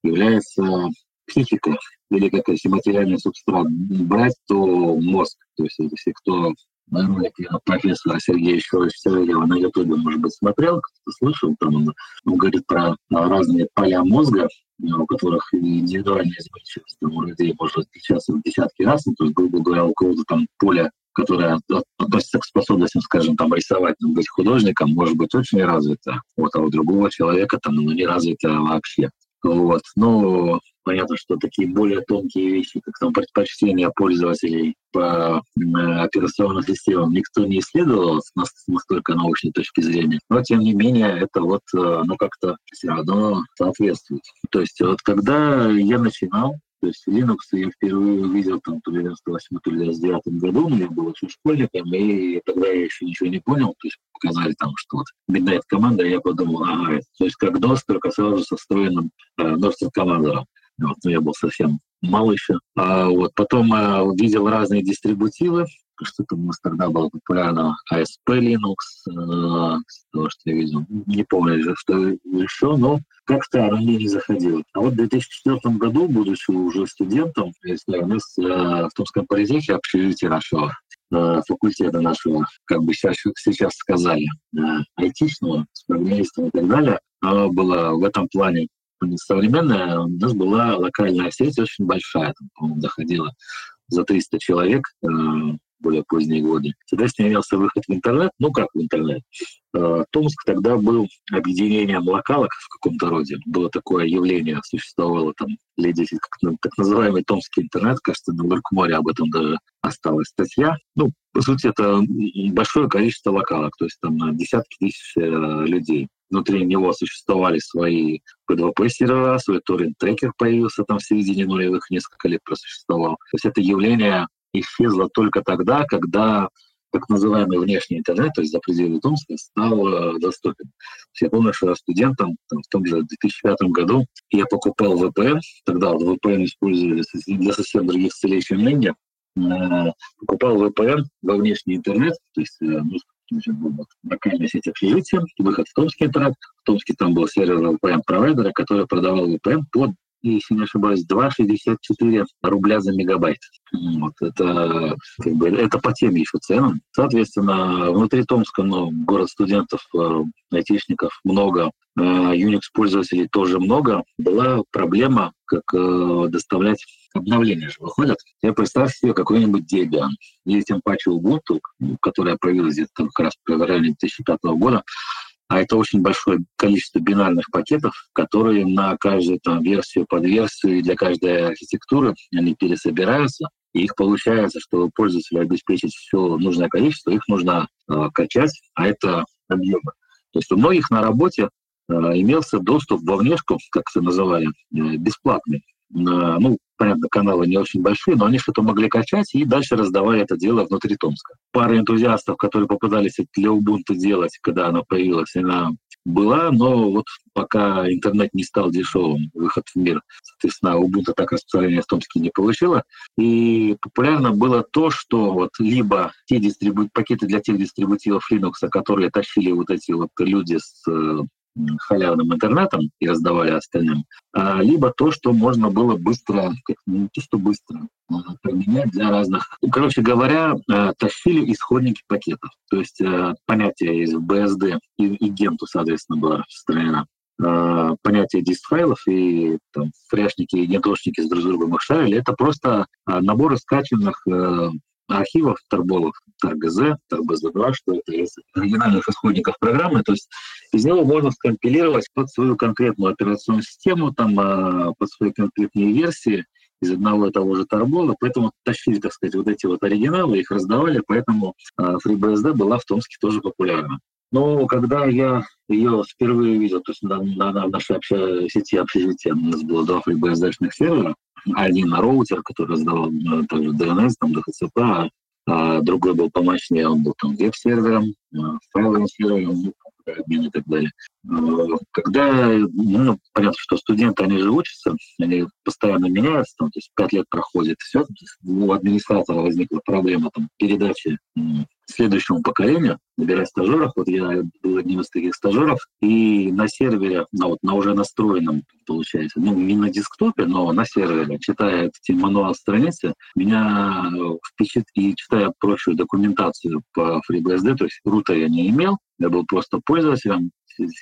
является психика или как если материальный субстрат брать, то мозг. То есть если кто на ролике профессора Сергея Щерева на Ютубе, может быть, смотрел, кто-то слышал, там он, он говорит про разные поля мозга, у которых индивидуальная изменчивость у людей может отличаться в десятки раз, ну, то есть, грубо говоря, у кого-то там поле которая относится к способностям, скажем, там, рисовать, там, быть художником, может быть очень развита, вот, а у другого человека там ну, не развита вообще. Вот. Но понятно, что такие более тонкие вещи, как там предпочтения пользователей по операционным системам, никто не исследовал с настолько научной точки зрения. Но, тем не менее, это вот, э, ну, как-то все равно соответствует. То есть вот когда я начинал, то есть Linux я впервые увидел там в 98 то ли в 99 году, я был еще школьником, и тогда я еще ничего не понял, то есть показали там, что вот Midnight команда, я подумал, ага, то есть как DOS, только сразу со встроенным э, командором. Вот, ну, я был совсем мало еще. А вот потом э, видел разные дистрибутивы, что там у нас тогда было популярно ASP Linux, э, того, что я видел. Не помню, что еще, но как-то мне не заходило. А вот в 2004 году, будучи уже студентом, если у нас э, в Томском политехе общежитие нашего факультета нашего, как бы сейчас, сейчас сказали, э, айтишного, с программистом и так далее, оно было в этом плане современная, у нас была локальная сеть очень большая, там, по-моему, доходила за 300 человек, э, более поздние годы. Соответственно, имелся выход в интернет. Ну, как в интернет? Э, Томск тогда был объединением локалок в каком-то роде. Было такое явление, существовало там лет 10, как, так называемый томский интернет. Кажется, на Ларкморе об этом даже осталась статья. Ну, по сути, это большое количество локалок, то есть там на десятки тысяч э, людей. Внутри него существовали свои P2P-сервера, свой торрент-трекер появился там в середине нулевых, несколько лет просуществовал. То есть это явление исчезла только тогда, когда так называемый внешний интернет, то есть за пределы Томска, стал э, доступен. Я помню, что я студентом там, в том же 2005 году я покупал VPN, тогда VPN использовали для совсем других целей, чем ныне, э, покупал VPN во внешний интернет, то есть э, ну, локальная сеть общежития, выход в Томский интернет. В Томске там был сервер VPN-провайдера, который продавал VPN если не ошибаюсь, 2,64 рубля за мегабайт. Вот это, как бы, это по теме еще цены. Соответственно, внутри Томска, ну, город студентов, э, айтишников много, э, Unix-пользователей тоже много. Была проблема, как э, доставлять обновления же выходят. Я представь себе какой-нибудь Debian или тем паче Ubuntu, которая появилась где-то как раз в районе 2005 года, а это очень большое количество бинарных пакетов, которые на каждую там, версию, подверсию и для каждой архитектуры они пересобираются. И их получается, что пользователю обеспечить все нужное количество, их нужно э, качать, а это объемы. То есть у многих на работе э, имелся доступ во внешку, как это называли, э, бесплатный. Э, ну, понятно, каналы не очень большие, но они что-то могли качать и дальше раздавали это дело внутри Томска. Пара энтузиастов, которые попытались для Ubuntu делать, когда она появилась, она была, но вот пока интернет не стал дешевым, выход в мир, соответственно, Ubuntu так распространение в Томске не получила. И популярно было то, что вот либо те дистрибу... пакеты для тех дистрибутивов Linux, которые тащили вот эти вот люди с э, халявным интернетом и раздавали остальным, а, либо то, что можно было быстро, не то что быстро, применять для разных... Ну, короче говоря, э, тащили исходники пакетов. То есть э, понятие из BSD и, и генту, соответственно, было распространено э, понятие диск-файлов и там, фрешники и гентошники с друг другом их шарили, это просто набор скачанных архивов торболов TarGZ, TarBZ2, что это из оригинальных исходников программы. То есть из него можно скомпилировать под свою конкретную операционную систему, там, а, под свои конкретные версии из одного и того же торбола, поэтому тащили, так сказать, вот эти вот оригиналы, их раздавали, поэтому а, FreeBSD была в Томске тоже популярна. Но когда я ее впервые видел, то есть на, на, на нашей обща, сети общежития у нас было два FreeBSD-шных сервера, один роутер, который раздавал э, также DNS, там, DHCP, а другой был помощнее, он был там веб-сервером, э, файловым сервером, ну, обмен и так далее. Э, когда, ну, понятно, что студенты, они же учатся, они постоянно меняются, там, то есть пять лет проходит, все, у администратора возникла проблема там, передачи следующему поколению, набирать стажеров. Вот я был одним из таких стажеров, и на сервере, на, вот, на уже настроенном, получается, ну, не на десктопе, но на сервере, читая эти мануал страницы, меня впечатлит, и читая прочую документацию по FreeBSD, то есть рута я не имел, я был просто пользователем,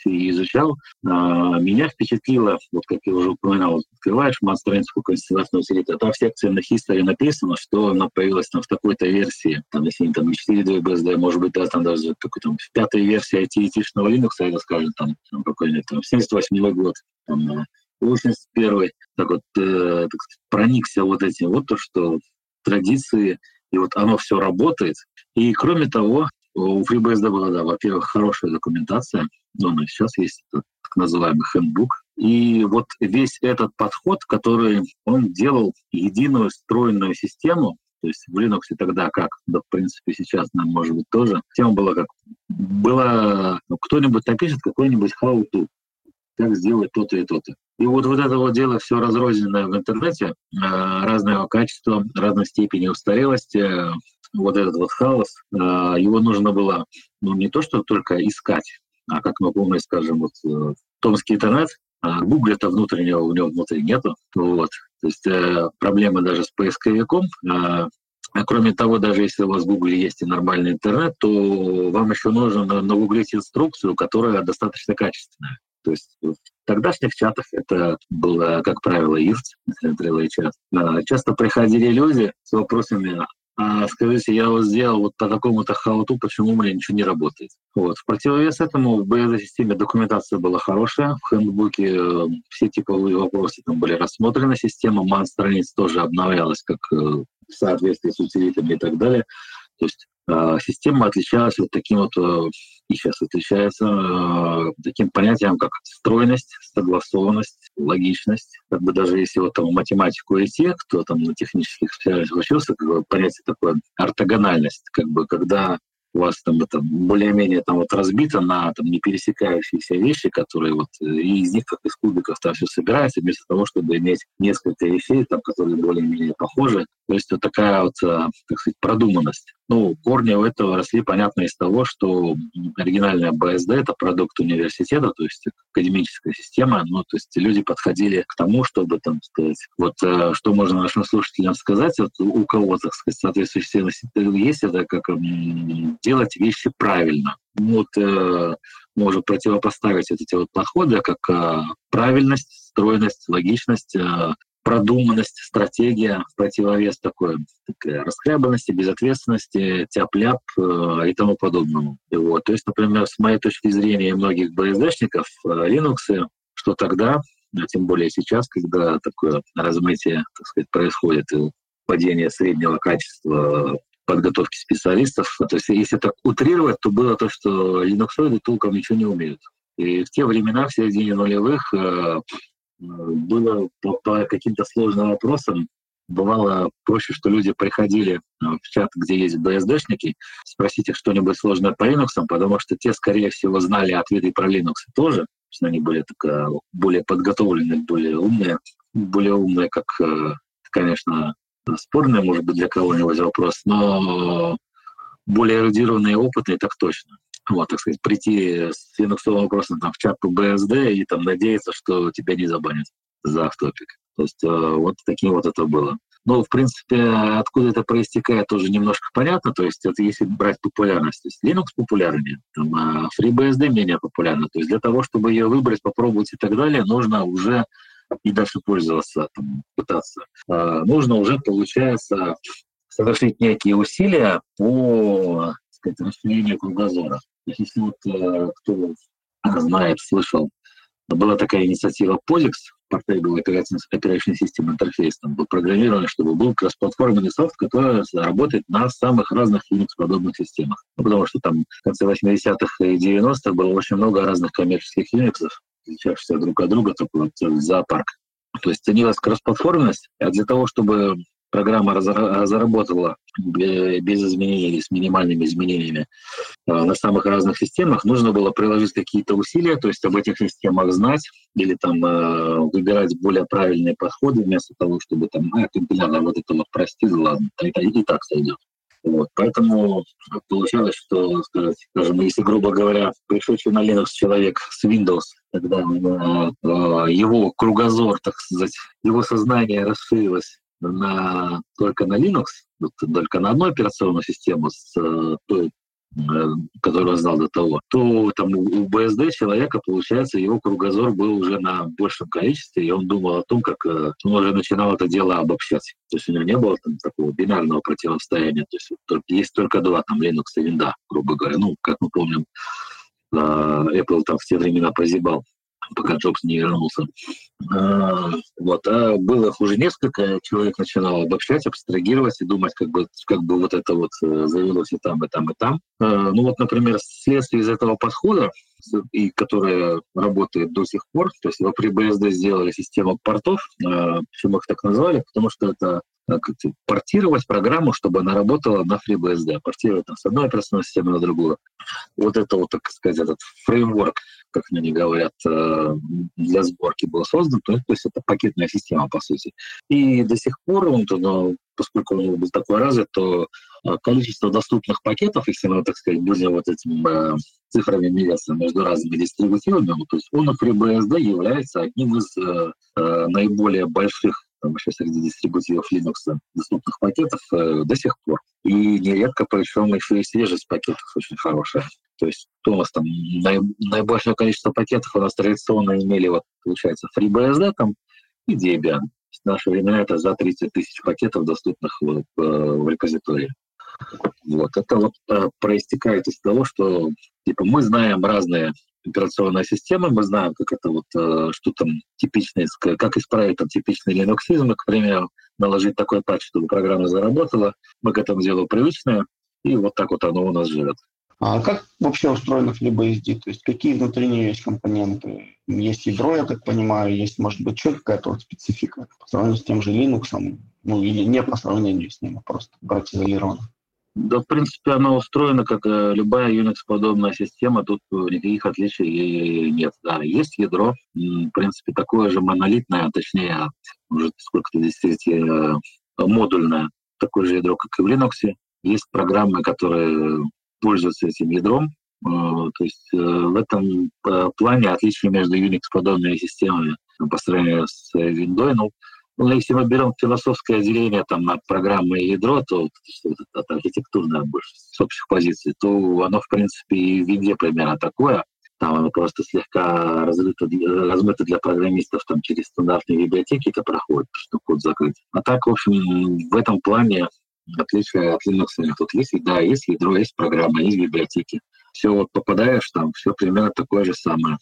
изучал, а, меня впечатлило, вот как я уже упоминал, открываешь мат-страницу какой-нибудь утилита, там в секции на history написано, что она появилась там в такой-то версии, там, если не там 4.2 BSD, может быть, да, там даже какой там в пятой версии IT-шного Linux, это скажем, там, там какой-нибудь там 78 год, там, 81 э, так вот, э, так сказать, проникся вот этим, вот то, что традиции, и вот оно все работает. И кроме того, у FreeBSD была, да, во-первых, хорошая документация, но она сейчас есть, так называемый handbook. И вот весь этот подход, который он делал единую встроенную систему, то есть в Linux тогда как, да, в принципе, сейчас нам может быть тоже. Тема была как, было, ну, кто-нибудь напишет какой-нибудь how to, как сделать то-то и то-то. И вот, вот это вот дело все разрозненное в интернете, э, разного качества, разной степени устарелости, вот этот вот хаос, его нужно было ну, не то, что только искать, а как мы помним, скажем, вот томский интернет, а это внутреннего у него внутри нету. Вот. То есть э, проблема даже с поисковиком. Э, а кроме того, даже если у вас в Google есть и нормальный интернет, то вам еще нужно нагуглить инструкцию, которая достаточно качественная. То есть в тогдашних чатах это было, как правило, IRC, Trello чат. Часто приходили люди с вопросами, а, скажите, я вот сделал вот по такому-то хаоту, почему у меня ничего не работает? Вот. В противовес этому в BSD-системе документация была хорошая, в хендбуке э, все типовые вопросы там были рассмотрены, система ман страниц тоже обновлялась как э, в соответствии с утилитами и так далее. То есть система отличалась вот таким вот и сейчас отличается э, таким понятием, как стройность, согласованность, логичность. Как бы даже если вот там математику идти, кто там на технических специальностях учился, как бы понятие такое ортогональность, как бы когда у вас там это более-менее там вот разбито на там не пересекающиеся вещи, которые вот э, и из них как из кубиков там все собирается, вместо того, чтобы иметь несколько вещей, там, которые более-менее похожи. То есть вот такая вот, э, так сказать, продуманность. Ну, корни у этого росли, понятно, из того, что оригинальная БСД — это продукт университета, то есть академическая система. Ну, то есть люди подходили к тому, чтобы, там, сказать, вот э, что можно нашим слушателям сказать, вот у кого, так сказать, соответствующие есть, это как делать вещи правильно. Вот э, можно противопоставить вот эти вот подходы, как э, правильность, стройность, логичность, э, продуманность, стратегия в противовес такой, такой расхлябанности, безответственности, тяп-ляп э, и тому подобному. И вот. То есть, например, с моей точки зрения многих BSD-шников, э, Linux, что тогда, а тем более сейчас, когда такое размытие так сказать, происходит, падение среднего качества подготовки специалистов. То есть если так утрировать, то было то, что линуксоиды толком ничего не умеют. И в те времена, в середине нулевых, э, было по, по каким-то сложным вопросам, бывало проще, что люди приходили э, в чат, где есть BSD-шники, спросить их что-нибудь сложное по Linux, потому что те, скорее всего, знали ответы про Linux тоже, что они были так, более подготовленные, более умные, более умные, как, э, конечно, спорный, может быть, для кого-нибудь вопрос, но более эрудированные и опытные, так точно. Вот, так сказать, прийти с линуксовым вопросом там, в чат BSD и там надеяться, что тебя не забанят за автопик. То есть э, вот таким вот это было. Ну, в принципе, откуда это проистекает, тоже немножко понятно. То есть это если брать популярность. То есть Linux популярнее, там, а FreeBSD менее популярна. То есть для того, чтобы ее выбрать, попробовать и так далее, нужно уже и дальше пользоваться, там, пытаться, э, нужно уже, получается, совершить некие усилия по сказать, расширению кругозора. Если вот э, кто знает, слышал, была такая инициатива POSIX, Portable Operation System Interface, там был программирован, чтобы был кроссплатформенный софт, который работает на самых разных Unix-подобных системах. Ну, потому что там в конце 80-х и 90-х было очень много разных коммерческих Unix, отличавшихся друг от друга, такой вот зоопарк. То есть ценилась кроссплатформенность, а для того, чтобы программа заработала без изменений с минимальными изменениями э, на самых разных системах, нужно было приложить какие-то усилия, то есть об этих системах знать или там э, выбирать более правильные подходы вместо того, чтобы там, а, компилятор вот это вот прости, ладно, это и так сойдет. Вот, поэтому получалось, что, скажем, если, грубо говоря, пришедший на Linux человек с Windows, тогда э, его кругозор, так сказать, его сознание расширилось на, только на Linux, только на одну операционную систему с э, той Э, которую он знал до того, то там у БСД человека, получается, его кругозор был уже на большем количестве, и он думал о том, как э, он уже начинал это дело обобщать. То есть у него не было там такого бинарного противостояния. То есть есть только два, там Linux и Windows, грубо говоря. Ну, как мы помним, Apple там в те времена позибал пока Джобс не вернулся. А, вот, а было уже несколько, человек начинал обобщать, абстрагировать и думать, как бы, как бы вот это вот э, завелось и там, и там, и там. А, ну вот, например, следствие из этого подхода, и которая работает до сих пор, то есть в FreeBSD сделали систему портов, а, почему их так назвали, потому что это портировать программу, чтобы она работала на FreeBSD, портировать там, с одной операционной системы на другую. Вот это вот, так сказать, этот фреймворк как они говорят, э, для сборки был создан, то есть это пакетная система, по сути. И до сих пор он ну, поскольку он был такой развит, то а, количество доступных пакетов, если мы, так сказать, будем вот этим э, цифрами меряться между разными дистрибутивами, то есть он FreeBSD является одним из э, э, наиболее больших там еще среди дистрибутивов Linux доступных пакетов э, до сих пор. И нередко, причем еще и свежесть пакетов очень хорошая. То есть у нас там наиб наибольшее количество пакетов у нас традиционно имели, вот, получается, FreeBSD там и Debian. В наши времена это за 30 тысяч пакетов, доступных в, в репозитории. Вот. Это вот э, проистекает из того, что типа, мы знаем разные операционные системы, мы знаем, как это вот, э, что там типичное, как исправить там типичный линуксизм, к примеру, наложить такой патч, чтобы программа заработала. Мы к этому делу привычные, и вот так вот оно у нас живет. А как вообще устроено FreeBSD? То есть какие внутри нее есть компоненты? Есть ядро, я так понимаю, есть, может быть, еще какая-то вот специфика по сравнению с тем же Linux, ну или не по сравнению с ним, а просто брать изолированно. Да, в принципе, оно устроено как э, любая Unix-подобная система, тут никаких отличий нет. Да, есть ядро, в принципе, такое же монолитное, точнее, уже сколько-то десятилетий э, модульное, такое же ядро, как и в Linux. Есть программы, которые пользуются этим ядром, э, то есть в этом плане отличие между Unix-подобными системами по сравнению с Windows, ну, ну, если мы берем философское деление там, на программы и ядро, то это архитектурное больше с общих позиций, то оно, в принципе, и в виде примерно такое. Там оно просто слегка размыто, размыто для программистов там, через стандартные библиотеки это проходит, что код закрыть. А так, в общем, в этом плане отличие от Linux тут есть, да, есть ядро, есть программа, есть библиотеки. Все вот попадаешь там, все примерно такое же самое.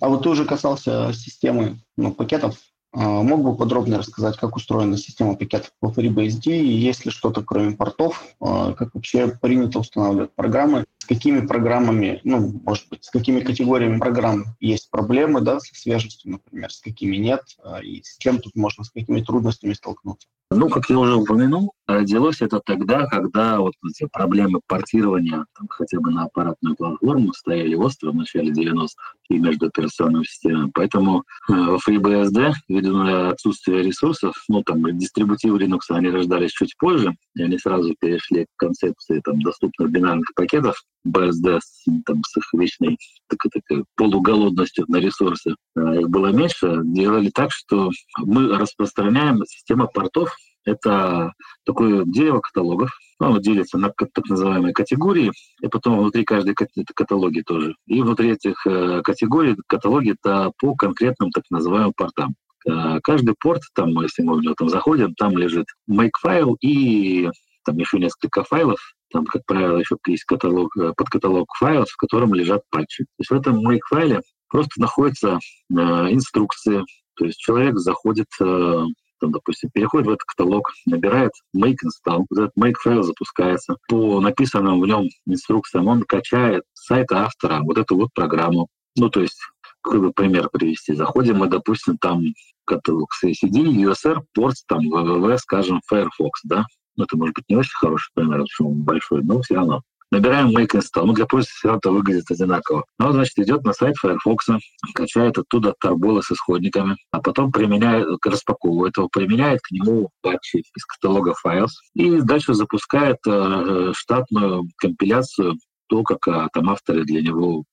А вот ты уже касался системы ну, пакетов а, мог бы подробнее рассказать, как устроена система пакетов по FreeBSD, и есть ли что-то кроме портов, а, как вообще принято устанавливать программы, с какими программами, ну, может быть, с какими категориями программ есть проблемы, да, со свежестью, например, с какими нет, а, и с чем тут можно, с какими трудностями столкнуться. Ну, как я уже упомянул, родилось это тогда, когда вот эти проблемы портирования там, хотя бы на аппаратную платформу стояли остро в начале 90-х и между операционными системами. Поэтому э, в FreeBSD, ввиду отсутствия ресурсов, ну, там, дистрибутивы Linux, они рождались чуть позже, и они сразу перешли к концепции там, доступных бинарных пакетов, BSD с, там, с их вечной так, так, полуголодностью на ресурсы. Э, их было меньше. Делали так, что мы распространяем систему портов это такое дерево каталогов. Оно делится на так называемые категории, и потом внутри каждой каталоги тоже. И внутри этих э, категорий каталоги это по конкретным так называемым портам. Э, каждый порт, там, если мы в него там заходим, там лежит make файл и там еще несколько файлов, там, как правило, еще есть каталог, э, подкаталог файлов, в котором лежат патчи. То есть в этом make файле просто находятся э, инструкции, то есть человек заходит э, там, допустим, переходит в этот каталог, набирает make install, вот этот make файл запускается. По написанным в нем инструкциям он качает с сайта автора вот эту вот программу. Ну, то есть, какой бы пример привести. Заходим мы, допустим, там каталог CCD, USR, порт, там, www, скажем, Firefox, да? Ну, это может быть не очень хороший пример, почему большой, но все равно. Набираем make install. Ну, для пользователя это выглядит одинаково. Ну, значит, идет на сайт Firefox, качает оттуда тарболы с исходниками, а потом применяет, распаковывает его, применяет к нему патчи из каталога Files и дальше запускает э, штатную компиляцию то, как а, там авторы для него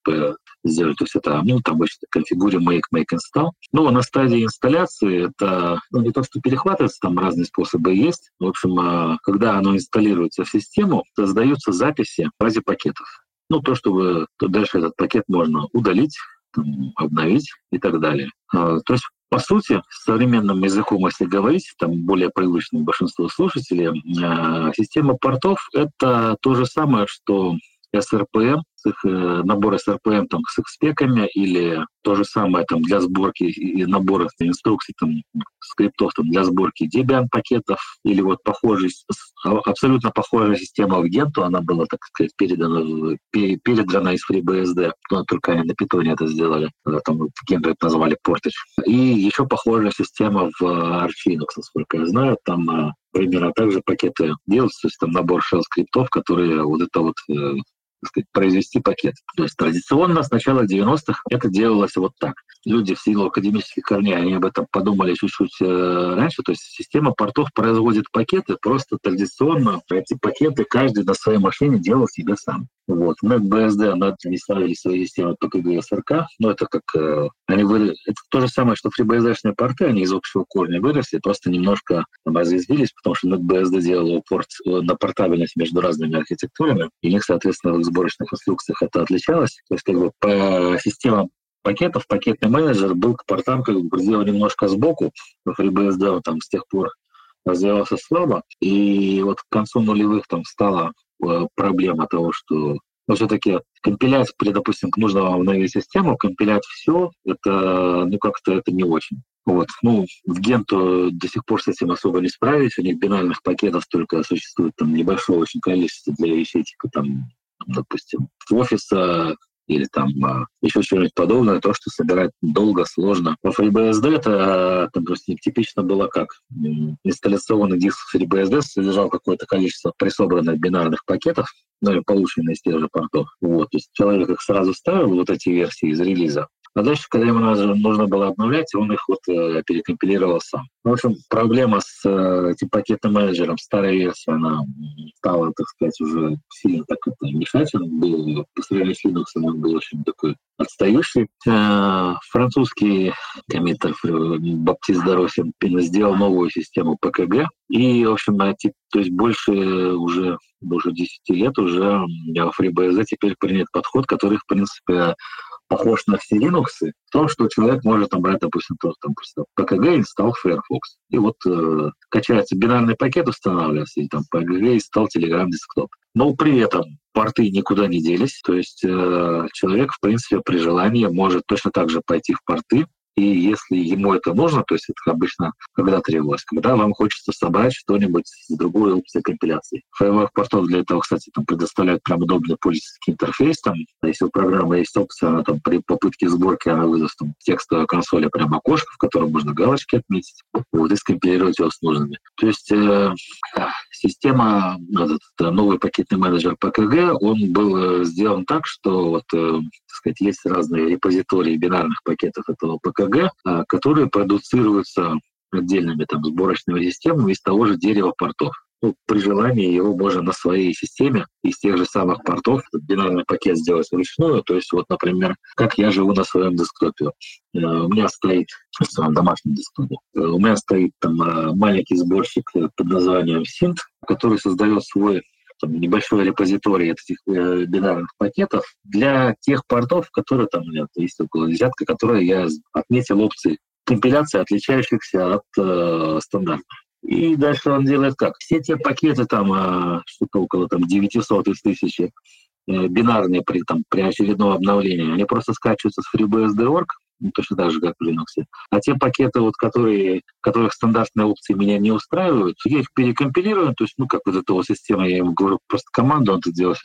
сделать. То есть это, ну, там обычно конфигуре make, make install. Но на стадии инсталляции это, ну, не то, что перехватывается, там разные способы есть. В общем, а, когда оно инсталируется в систему, создаются записи в базе пакетов. Ну, то, чтобы то дальше этот пакет можно удалить, там, обновить и так далее. А, то есть по сути, современным языком, если говорить, там более привычным большинству слушателей, а, система портов — это то же самое, что с их, э, набор СРПМ там, с их спеками или то же самое там, для сборки и набора инструкций, там, скриптов там, для сборки Debian пакетов или вот похожий, абсолютно похожая система в Gentoo, она была, так сказать, передана, передрана из FreeBSD, но только они на питоне это сделали, там в Gentoo это назвали Portage. И еще похожая система в Arch Linux, насколько я знаю, там примерно также пакеты делаются, то есть там набор shell скриптов, которые вот это вот э, так сказать, произвести пакет. То есть традиционно с начала 90-х это делалось вот так. Люди в силу академических корней, они об этом подумали чуть-чуть э, раньше. То есть система портов производит пакеты, просто традиционно эти пакеты каждый на своей машине делал себе сам. Вот. BSD над не ставили свои системы ПКГ СРК, но это как э, они вы... это то же самое, что FreeBSD-шные порты, они из общего корня выросли, просто немножко там, потому что NetBSD делал упор на портабельность между разными архитектурами, и у них, соответственно, в их сборочных инструкциях это отличалось. То есть как бы по системам пакетов, пакетный менеджер был к портам как бы сделан немножко сбоку. FreeBSD там с тех пор развивался слабо, и вот к концу нулевых там стала э, проблема того, что но все-таки компилять, допустим, к нужному обновить систему, компилять все, это, ну, как-то это не очень. Вот. Ну, в Генту до сих пор с этим особо не справились. У них бинарных пакетов только существует там небольшое очень количество для сетика, там, допустим, офиса, или там а, еще что-нибудь подобное, то, что собирать долго, сложно. В FreeBSD это, допустим, типично было как? Инсталляционный диск FreeBSD содержал какое-то количество присобранных бинарных пакетов, ну или полученные из тех же портов. Вот, то есть человек их сразу ставил, вот эти версии из релиза, а дальше, когда ему нужно было обновлять, он их вот э, перекомпилировал сам. В общем, проблема с э, этим пакетным менеджером, старая версия, она стала, так сказать, уже сильно так это мешать. Он был, по сравнению с Linux, он был очень такой отстающий. Э, французский коммитер Баптист Доросин сделал новую систему ПКГ. И, в общем, то есть больше уже, уже 10 лет уже FreeBSD теперь принят подход, который, в принципе, похож на все Linux, в том, что человек может там брать, допустим, просто, там, PKG install Firefox. И вот э, качается бинарный пакет, устанавливается, и там PKG install Telegram Desktop. Но при этом порты никуда не делись, то есть э, человек, в принципе, при желании может точно так же пойти в порты, и если ему это нужно, то есть это обычно когда требовалось, когда вам хочется собрать что-нибудь с другой опцией компиляции. Файловых портов для этого, кстати, там предоставляют прям удобный пользовательский интерфейс. Там, если у программы есть опция, она там при попытке сборки она выдаст там, текстовой консоли прям окошко, в котором можно галочки отметить, вот, и скомпилировать его с нужными. То есть э, система, этот новый пакетный менеджер ПКГ, он был э, сделан так, что вот э, сказать, есть разные репозитории бинарных пакетов этого ПКГ, которые продуцируются отдельными там сборочными системами из того же дерева портов. Ну, при желании его можно на своей системе из тех же самых портов бинарный пакет сделать вручную. То есть вот, например, как я живу на своем десктопе. Э, у меня стоит на своем домашнем десктопе. Э, у меня стоит там э, маленький сборщик под названием Synth, который создает свой там, небольшой репозиторий этих э, бинарных пакетов для тех портов, которые там нет. Есть около десятка, которые я отметил опции компиляции, отличающихся от э, стандартных. И дальше он делает как? Все те пакеты, там, э, что-то около там, 900 из 1000, э, бинарные при, там, при очередном обновлении, они просто скачиваются с FreeBSD.org, ну, точно так же, как в Linux. А те пакеты, вот, которые, которых стандартные опции меня не устраивают, я их перекомпилирую, то есть, ну, как вот эта вот система, я ему говорю просто команду, он это делает,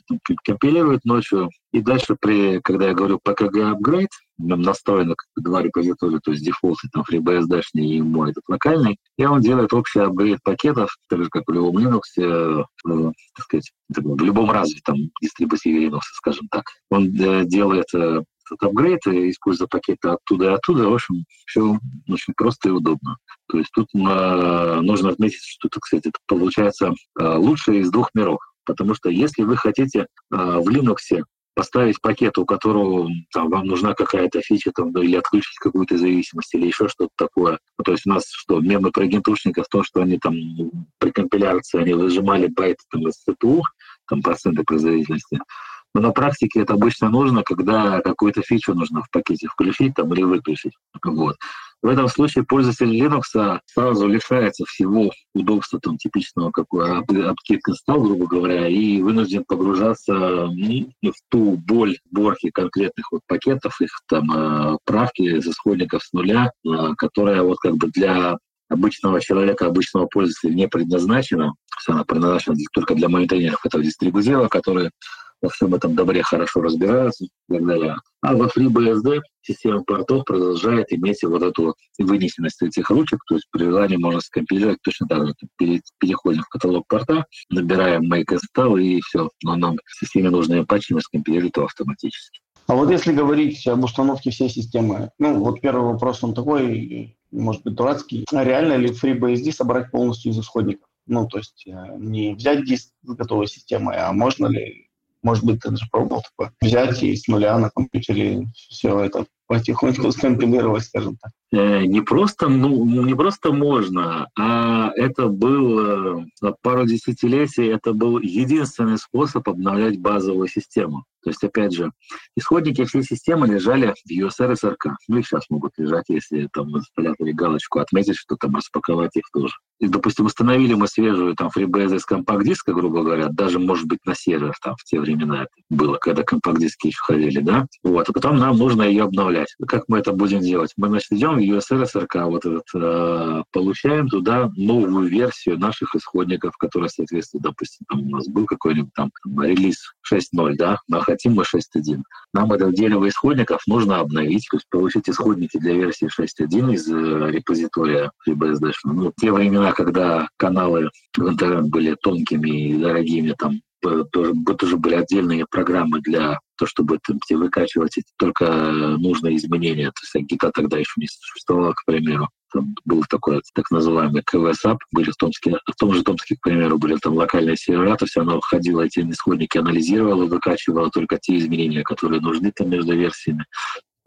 компилирует ночью, и дальше, при, когда я говорю PKG upgrade, настроено как два репозитория, то есть дефолт, там FreeBSD и мой этот локальный, и он делает общий апгрейд пакетов, так же, как в любом Linux, э, так сказать, в любом развитом дистрибутиве Linux, скажем так. Он э, делает э, этот апгрейд, используя пакеты оттуда и оттуда. В общем, все очень просто и удобно. То есть тут нужно отметить, что, так сказать, это получается э, лучшее из двух миров. Потому что если вы хотите э, в Linux поставить пакет, у которого там, вам нужна какая-то фича там, или отключить какую-то зависимость или еще что-то такое. Ну, то есть у нас что, мемы про гентушников, то, что они там при компиляции они выжимали байты там, из CPU, там проценты производительности. Но на практике это обычно нужно, когда какую-то фичу нужно в пакете включить там, или выключить. Вот. В этом случае пользователь Linux сразу лишается всего удобства там, типичного какой апкит install, грубо говоря, и вынужден погружаться ну, в ту боль сборки конкретных вот пакетов, их там э, правки из исходников с нуля, э, которая вот как бы для обычного человека, обычного пользователя не предназначена. Она предназначена только для мониторинеров этого дистрибутива, которые во всем этом добре хорошо разбираются и так далее. А во FreeBSD система портов продолжает иметь вот эту вот вынесенность этих ручек, то есть при желании можно скомпилировать точно так же. Переходим в каталог порта, набираем make install и все. Но нам в системе нужные патчи мы скомпилируем его автоматически. А вот если говорить об установке всей системы, ну вот первый вопрос, он такой, может быть, дурацкий. А реально ли FreeBSD собрать полностью из исходников? Ну, то есть э, не взять диск готовой системой, а можно ли, может быть, ты даже пробовал такое, взять и с нуля на компьютере все это потихоньку скомпилировать, скажем так. Э, не просто, ну, не просто можно, а это был э, пару десятилетий, это был единственный способ обновлять базовую систему. То есть, опять же, исходники всей системы лежали в USR СРК. Ну и сейчас могут лежать, если там в инсталляторе галочку отметить, что там распаковать их тоже. Допустим, установили мы свежую там FreeBSD с компакт-диска, грубо говоря, даже, может быть, на сервер там в те времена это было, когда компакт-диски еще ходили, да? Вот, а потом нам нужно ее обновлять. Как мы это будем делать? Мы, значит, идем USR SRK, вот этот, э, получаем туда новую версию наших исходников, которая соответствует, допустим, там у нас был какой-нибудь там, там релиз 6.0, да, мы хотим мы 6.1. Нам это дерево исходников нужно обновить, то есть получить исходники для версии 6.1 из э, репозитория FreeBSD. Ну, те времена, когда каналы в интернет были тонкими и дорогими, там тоже, тоже были отдельные программы для того, чтобы там, выкачивать только нужные изменения. То есть гита тогда еще не существовало, к примеру. Там был такой так называемый КВСАП, были в Томске, в том же Томске, к примеру, были там локальные сервера, то есть оно ходило эти исходники, анализировало, выкачивало только те изменения, которые нужны там между версиями.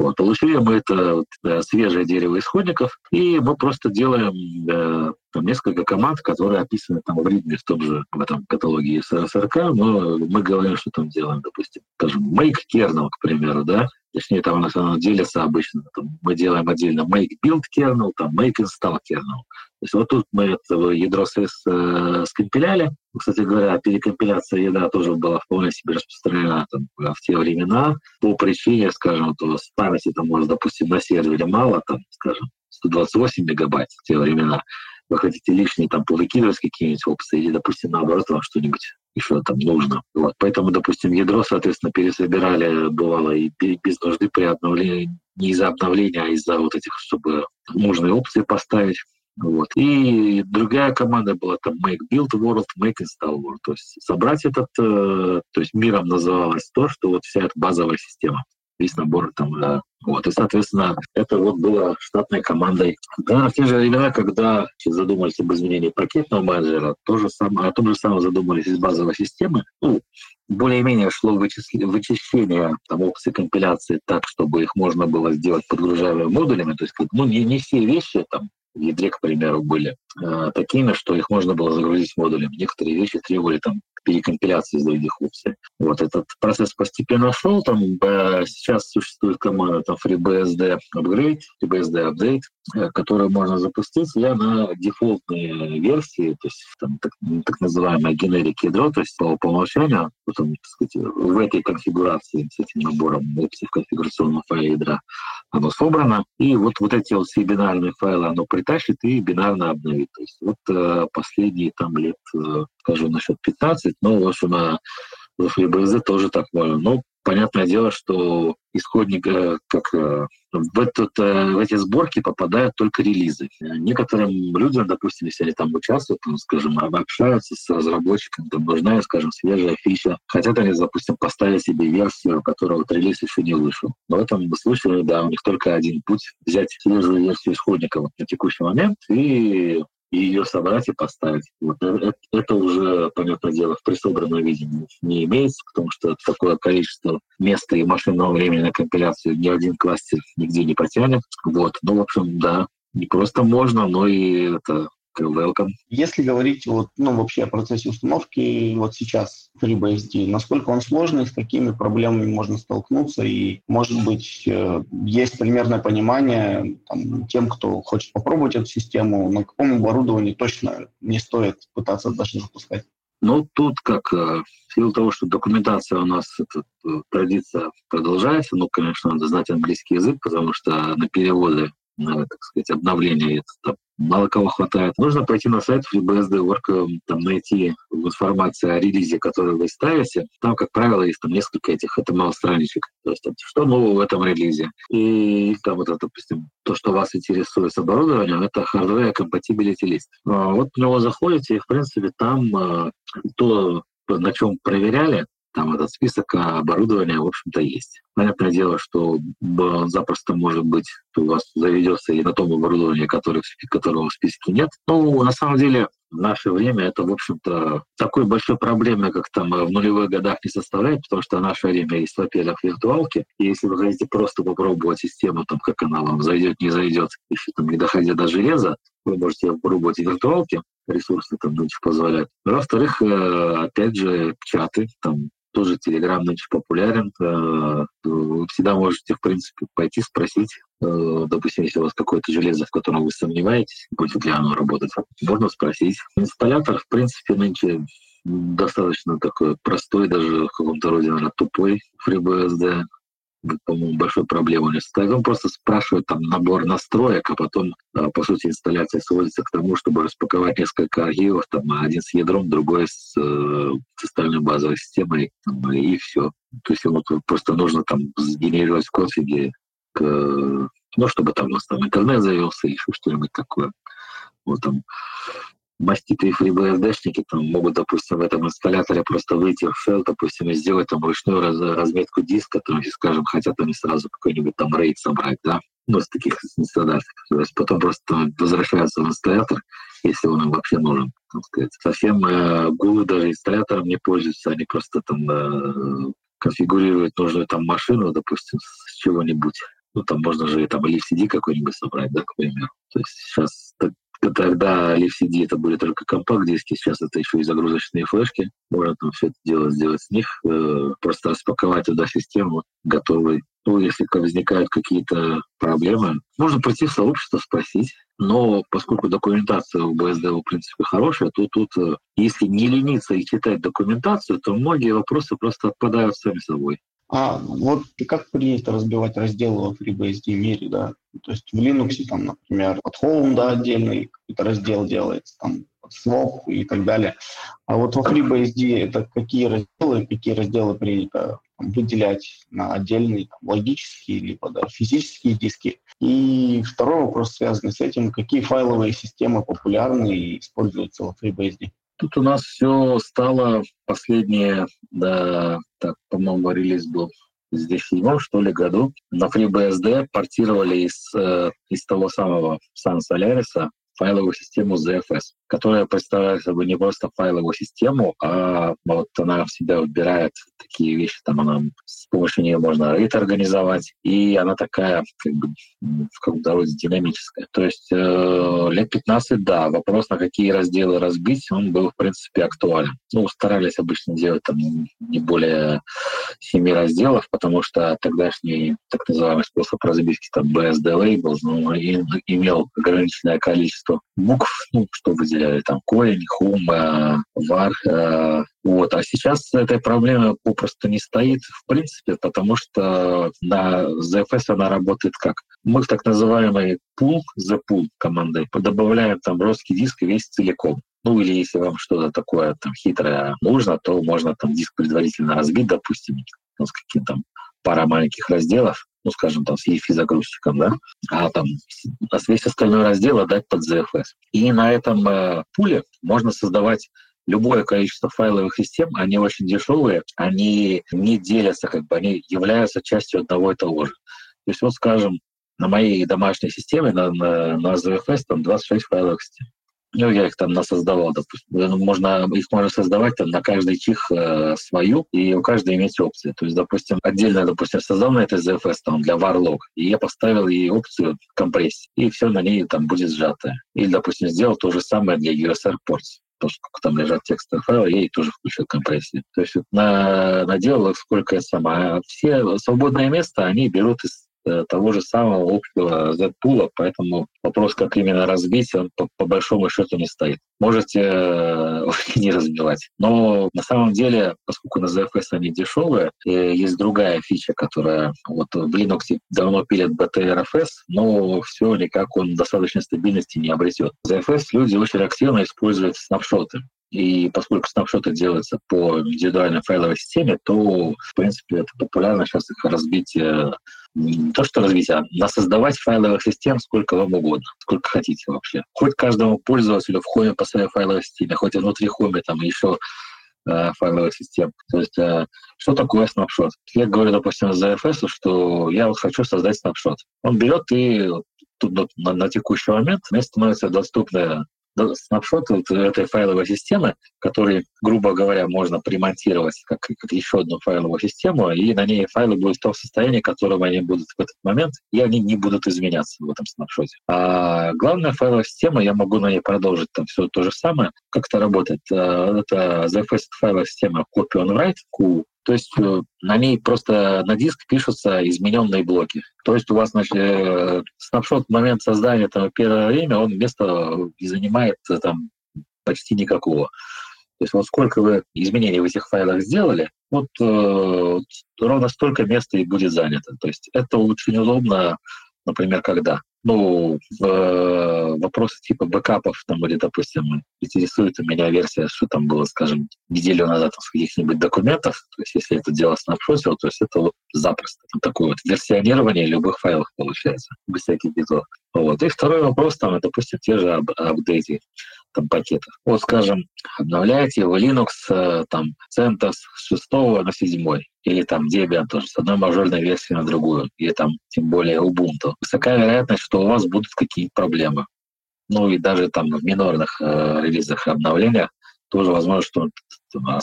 Вот, получили мы это да, свежее дерево исходников, и мы просто делаем да, там несколько команд, которые описаны там в ритме в том же в этом каталоге СРК, но мы говорим, что там делаем, допустим, скажем, make kernel, к примеру, да, точнее там нас оно делится обычно, там, мы делаем отдельно make build kernel, там make install kernel. То есть вот тут мы это ядро СС э, скомпиляли. Кстати говоря, перекомпиляция ядра тоже была вполне себе распространена там, в те времена по причине, скажем, у вас памяти там, может, допустим, на сервере мало, там, скажем, 128 мегабайт в те времена. Вы хотите лишние там повыкидывать какие-нибудь опции или, допустим, наоборот, вам что-нибудь еще там нужно. Вот. Поэтому, допустим, ядро, соответственно, пересобирали, бывало, и без нужды при обновлении, не из-за обновления, а из-за вот этих, чтобы нужные опции поставить. Вот. И другая команда была там Make Build World, Make Install World. То есть собрать этот, э, то есть миром называлось то, что вот вся эта базовая система, весь набор там, да, вот, и, соответственно, это вот было штатной командой. Да, в те же времена, когда задумались об изменении пакетного менеджера, то же самое, о том же самом задумались из базовой системы. Ну, более-менее шло вычисление, вычищение там, опций компиляции так, чтобы их можно было сделать подгружаемыми модулями. То есть ну, не, не все вещи там в ядре, к примеру, были э, такими, что их можно было загрузить модулем. Некоторые вещи требовали там перекомпиляции из других опций. Вот этот процесс постепенно шел. Там э, сейчас существует команда там FreeBSD Upgrade, FreeBSD Update, э, которую можно запустить я на дефолтные версии, то есть там, так, так называемое generic ядро, то есть по, по умолчанию, потом, так сказать, в этой конфигурации с этим набором опций в конфигурационном файле ядра оно собрано, и вот, вот эти вот все бинарные файлы оно притащит и бинарно обновит. То есть вот э, последние там лет, э, скажу насчет 15, но, в общем, э, в FreeBSD тоже так можно. Но понятное дело, что исходник, э, как э, в, этот, э, в эти сборки попадают только релизы. Некоторым людям, допустим, если они там участвуют, там, скажем, общаются с разработчиком, там нужна, скажем, свежая фича, хотят они, допустим, поставить себе версию, у которой вот релиз еще не вышел. Но в этом случае, да, у них только один путь — взять свежую версию исходника вот на текущий момент и и ее собрать и поставить. Вот это, это уже, понятное дело, в присобранном виде не имеется, потому что такое количество места и машинного времени на компиляцию ни один кластер нигде не потянет. Вот. Ну, в общем, да, не просто можно, но и это welcome. Если говорить вот, ну, вообще о процессе установки вот сейчас FreeBSD, насколько он сложный, с какими проблемами можно столкнуться, и, может быть, э, есть примерное понимание там, тем, кто хочет попробовать эту систему, на каком оборудовании точно не стоит пытаться даже запускать? Ну, тут как, э, в силу того, что документация у нас, э, традиция продолжается, ну, конечно, надо знать английский язык, потому что на переводы, на, так сказать, обновление это мало кого хватает. Нужно пойти на сайт FreeBSD.org, там найти информацию о релизе, которую вы ставите. Там, как правило, есть там несколько этих HTML-страничек. То есть там, что нового в этом релизе. И там вот, допустим, то, что вас интересует с оборудованием, это Hardware Compatibility List. А вот в него заходите, и, в принципе, там а, то, на чем проверяли, там этот список оборудования, в общем-то, есть. Понятное дело, что запросто может быть у вас заведется и на том оборудовании, которых, которого в списке нет. Ну, на самом деле, в наше время это, в общем-то, такой большой проблемы, как там в нулевых годах не составляет, потому что в наше время есть, во-первых, виртуалки, и если вы хотите просто попробовать систему, там, как она вам зайдет, не зайдет, еще там не доходя до железа, вы можете попробовать виртуалки, ресурсы там нынче позволяют. Во-вторых, э, опять же, чаты, там тоже Telegram нынче популярен. Э, вы всегда можете, в принципе, пойти спросить, э, допустим, если у вас какое-то железо, в котором вы сомневаетесь, будет ли оно работать, можно спросить. Инсталлятор, в принципе, нынче достаточно такой простой, даже в каком-то роде, наверное, тупой FreeBSD по-моему, большой проблемы не состоит. Он просто спрашивает там набор настроек, а потом, а, по сути, инсталляция сводится к тому, чтобы распаковать несколько архивов, там, один с ядром, другой с, э, с остальной базовой системой, там, и все. То есть ему просто нужно там сгенерировать в конфиге, к, ну, чтобы там у нас там интернет завелся или что-нибудь такое. Вот там маститые FreeBSD-шники там могут, допустим, в этом инсталляторе просто выйти в файл, допустим, и сделать там ручную раз, разметку диска, там, если, скажем, хотят они сразу какой-нибудь там рейд собрать, да, ну, с таких нестандартных. То есть потом просто возвращаются в инсталлятор, если он им вообще нужен, так сказать. Совсем э, гулы даже инсталлятором не пользуются, они просто там э, конфигурируют нужную там машину, допустим, с чего-нибудь. Ну, там можно же там LFCD какой-нибудь собрать, да, к примеру. То есть сейчас так, Тогда LFCD это были только компакт-диски, сейчас это еще и загрузочные флешки. Можно там все это дело сделать с них, э, просто распаковать туда систему готовый. Ну, если возникают какие-то проблемы, можно пойти в сообщество, спросить. Но поскольку документация у BSD, в принципе, хорошая, то тут, э, если не лениться и читать документацию, то многие вопросы просто отпадают сами собой. А вот как принято разбивать разделы в FreeBSD мире, да? То есть в Linux, там, например, от Home, да, отдельный какой-то раздел делается, там, swap и так далее. А вот во FreeBSD это какие разделы, какие разделы принято там, выделять на отдельные там, логические либо да, физические диски. И второй вопрос, связанный с этим, какие файловые системы популярны и используются во FreeBSD? Тут у нас все стало последнее, да, так, по-моему, релиз был в 2007 что ли году. На FreeBSD портировали из, э, из того самого Sun Solaris файловую систему ZFS которая представляет собой не просто файловую систему, а вот она в себя выбирает такие вещи, там она с помощью нее можно рейд организовать, и она такая как бы в каком-то роде динамическая. То есть э, лет 15, да, вопрос, на какие разделы разбить, он был, в принципе, актуален. Ну, старались обычно делать там не более семи разделов, потому что тогдашний так называемый способ разбивки там BSD labels, ну, имел ограниченное количество букв, ну, что выделять Э, там корень, хум, э, вар. Э, вот. А сейчас этой проблемы попросту не стоит, в принципе, потому что на ZFS она работает как? Мы в так называемый pool, the pool командой добавляем там броский диск весь целиком. Ну или если вам что-то такое там хитрое нужно, то можно там диск предварительно разбить, допустим, с каким-то пара маленьких разделов, ну, скажем, там, с EFI-загрузчиком, да, а там весь остальной раздел отдать под ZFS. И на этом э, пуле можно создавать любое количество файловых систем, они очень дешевые, они не делятся, как бы они являются частью одного и того же. То есть вот, скажем, на моей домашней системе, на, на, на ZFS, там 26 файловых систем. Ну, я их там насоздавал, допустим. Можно, их можно создавать там на каждый чих э, свою, и у каждой иметь опции. То есть, допустим, отдельно, допустим, создал на этой ZFS там для varlog, и я поставил ей опцию компрессии, и все на ней там будет сжатое. Или, допустим, сделал то же самое для USR ports поскольку там лежат текстовые файлы, я ей тоже включил компрессию. То есть на, наделал их сколько я сама. Все свободное место они берут из э, того же самого общего Z-пула, поэтому вопрос, как именно разбить, он по, по большому счету не стоит. Можете э, не разбивать. Но на самом деле, поскольку на ZFS они дешевые, э, есть другая фича, которая вот в Linux давно пилят BTRFS, но все никак он достаточной стабильности не обретет. ZFS люди очень активно используют снапшоты. И поскольку снапшоты делаются по индивидуальной файловой системе, то, в принципе, это популярно сейчас их развитие не то что развитие, а на создавать файловых систем сколько вам угодно, сколько хотите вообще. Хоть каждому пользователю в хоме по своей файловой системе, хоть внутри хоме там еще э, файловых систем. То есть э, что такое снапшот? Я говорю, допустим, за FS, что я вот хочу создать снапшот. Он берет и тут на, на текущий момент мне становится доступная снапшот вот этой файловой системы, который, грубо говоря, можно примонтировать как, как еще одну файловую систему, и на ней файлы будут в том состоянии, в котором они будут в этот момент, и они не будут изменяться в этом снапшоте. А главная файловая система, я могу на ней продолжить там все то же самое. Как это работает? Э, это ZFS файловая система copy on write, то есть э, на ней просто на диск пишутся измененные блоки. То есть у вас значит, э, снапшот в момент создания там, первое время, он места не занимает э, там, почти никакого. То есть вот сколько вы изменений в этих файлах сделали, вот э, ровно столько места и будет занято. То есть это очень удобно, например, когда ну, э, вопросы типа бэкапов, там, или, допустим, интересует у меня версия, что там было, скажем, неделю назад с каких-нибудь документов, то есть если это дело снапшотил, то есть это вот запросто. Там такое вот версионирование любых файлов получается, без всяких битов. Вот. И второй вопрос, там, допустим, те же ап апдейты там, пакетов. Вот, скажем, обновляете в Linux э, там CentOS с 6 на 7 или там Debian тоже с одной мажорной версии на другую, или там тем более Ubuntu. Высокая вероятность, что у вас будут какие-то проблемы. Ну и даже там в минорных э, релизах и обновлениях тоже возможно, что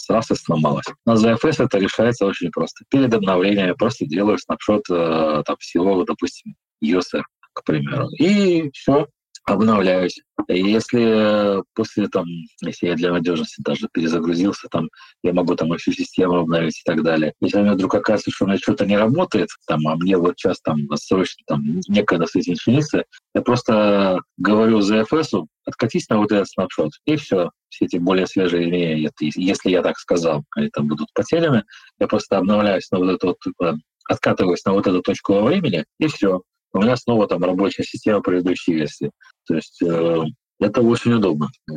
раз и сломалось. На ZFS это решается очень просто. Перед обновлением просто делаю снапшот э, там, всего, допустим, user, к примеру. И все, обновляюсь. Если после там, если я для надежности даже перезагрузился, там я могу там всю систему обновить и так далее. Если мне вдруг оказывается, что у меня что-то не работает, там, а мне вот сейчас там срочно там некогда с этим чиниться, я просто говорю ZFS, откатись на вот этот снапшот, и все. Все эти более свежие изменения, если я так сказал, они там будут потеряны, я просто обновляюсь на вот эту вот, э, откатываюсь на вот эту точку во времени, и все у меня снова там рабочая система предыдущей версии. То есть э, это очень удобно. Э,